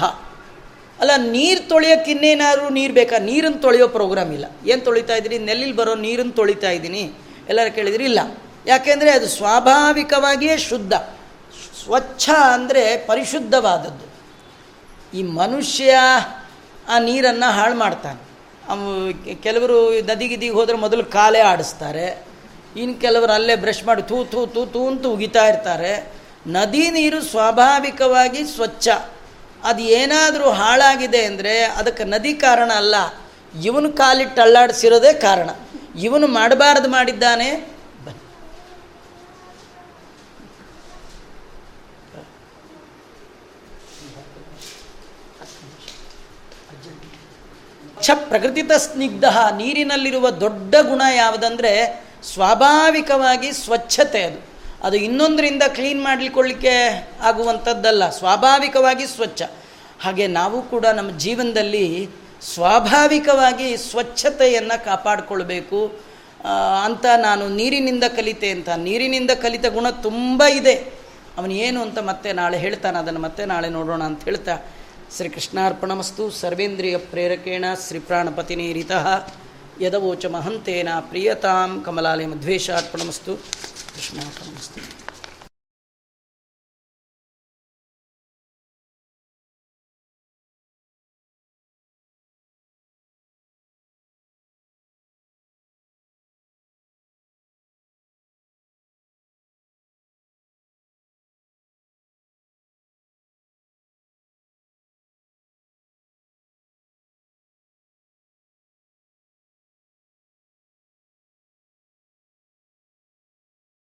ಅಲ್ಲ, ನೀರು ತೊಳೆಯೋಕ್ಕೆ ಇನ್ನೇನಾದರೂ ನೀರು ಬೇಕಾ? ನೀರನ್ನು ತೊಳೆಯೋ ಪ್ರೋಗ್ರಾಮ್ ಇಲ್ಲ. ಏನು ತೊಳಿತಾ ಇದ್ದೀನಿ ನೆಲ್ಲಿಲ್ಲಿ ಬರೋ ನೀರನ್ನು ತೊಳಿತಾ ಇದ್ದೀನಿ. ಎಲ್ಲರೂ ಕೇಳಿದ್ರಿ? ಇಲ್ಲ. ಯಾಕೆಂದರೆ ಅದು ಸ್ವಾಭಾವಿಕವಾಗಿಯೇ ಶುದ್ಧ. ಸ್ವಚ್ಛ ಅಂದರೆ ಪರಿಶುದ್ಧವಾದದ್ದು. ಈ ಮನುಷ್ಯ ಆ ನೀರನ್ನು ಹಾಳು ಮಾಡ್ತಾನೆ. ಕೆಲವರು ನದಿಗಿದಿಗೆ ಹೋದರೆ ಮೊದಲು ಕಾಲೇ ಆಡಿಸ್ತಾರೆ. ಇನ್ನು ಕೆಲವರು ಅಲ್ಲೇ ಬ್ರಷ್ ಮಾಡಿ ತೂ ತೂ ತೂ ತೂ ಅಂತ ಉಗಿತಾ ಇರ್ತಾರೆ. ನದಿ ನೀರು ಸ್ವಾಭಾವಿಕವಾಗಿ ಸ್ವಚ್ಛ. ಅದು ಏನಾದರೂ ಹಾಳಾಗಿದೆ ಅಂದರೆ ಅದಕ್ಕೆ ನದಿ ಕಾರಣ ಅಲ್ಲ. ಇವನು ಕಾಲಿಟ್ಟು ಅಳ್ಳಾಡಿಸಿರೋದೇ ಕಾರಣ. ಇವನು ಮಾಡಬಾರ್ದು ಮಾಡಿದ್ದಾನೆ ಛ ಪ್ರಕೃತಿತ ಸ್ನಿಗ್ಧ ನೀರಿನಲ್ಲಿರುವ ದೊಡ್ಡ ಗುಣ ಯಾವುದಂದರೆ ಸ್ವಾಭಾವಿಕವಾಗಿ ಸ್ವಚ್ಛತೆ ಅದು. ಅದು ಇನ್ನೊಂದರಿಂದ ಕ್ಲೀನ್ ಮಾಡಲಿಕ್ಕೊಳ್ಳಿಕ್ಕೆ ಆಗುವಂಥದ್ದಲ್ಲ, ಸ್ವಾಭಾವಿಕವಾಗಿ ಸ್ವಚ್ಛ. ಹಾಗೆ ನಾವು ಕೂಡ ನಮ್ಮ ಜೀವನದಲ್ಲಿ ಸ್ವಾಭಾವಿಕವಾಗಿ ಸ್ವಚ್ಛತೆಯನ್ನು ಕಾಪಾಡಿಕೊಳ್ಬೇಕು. ಅಂತ ನಾನು ನೀರಿನಿಂದ ಕಲಿತೆ ಅಂತ. ನೀರಿನಿಂದ ಕಲಿತ ಗುಣ ತುಂಬ ಇದೆ. ಅವನು ಏನು ಅಂತ ಮತ್ತೆ ನಾಳೆ ಹೇಳ್ತಾನೆ, ಅದನ್ನು ಮತ್ತೆ ನಾಳೆ ನೋಡೋಣ ಅಂತ ಹೇಳ್ತಾ ಶ್ರೀ ಕೃಷ್ಣಾರ್ಪಣಮಸ್ತು ಸರ್ವೇಂದ್ರಿಯ ಪ್ರೇರಕೇಣ ಶ್ರೀ ಪ್ರಾಣಪತಿನೇರಿತಃ ಯದವೋಚ ಮಹಂತೇನ ಪ್ರಿಯತಾಂ ಕಮಲಾಲಯ ಮಧ್ವೇಶಾರ್ಪಣಮಸ್ತು ಕೃಷ್ಣಾರ್ಪಣಮಸ್ತು.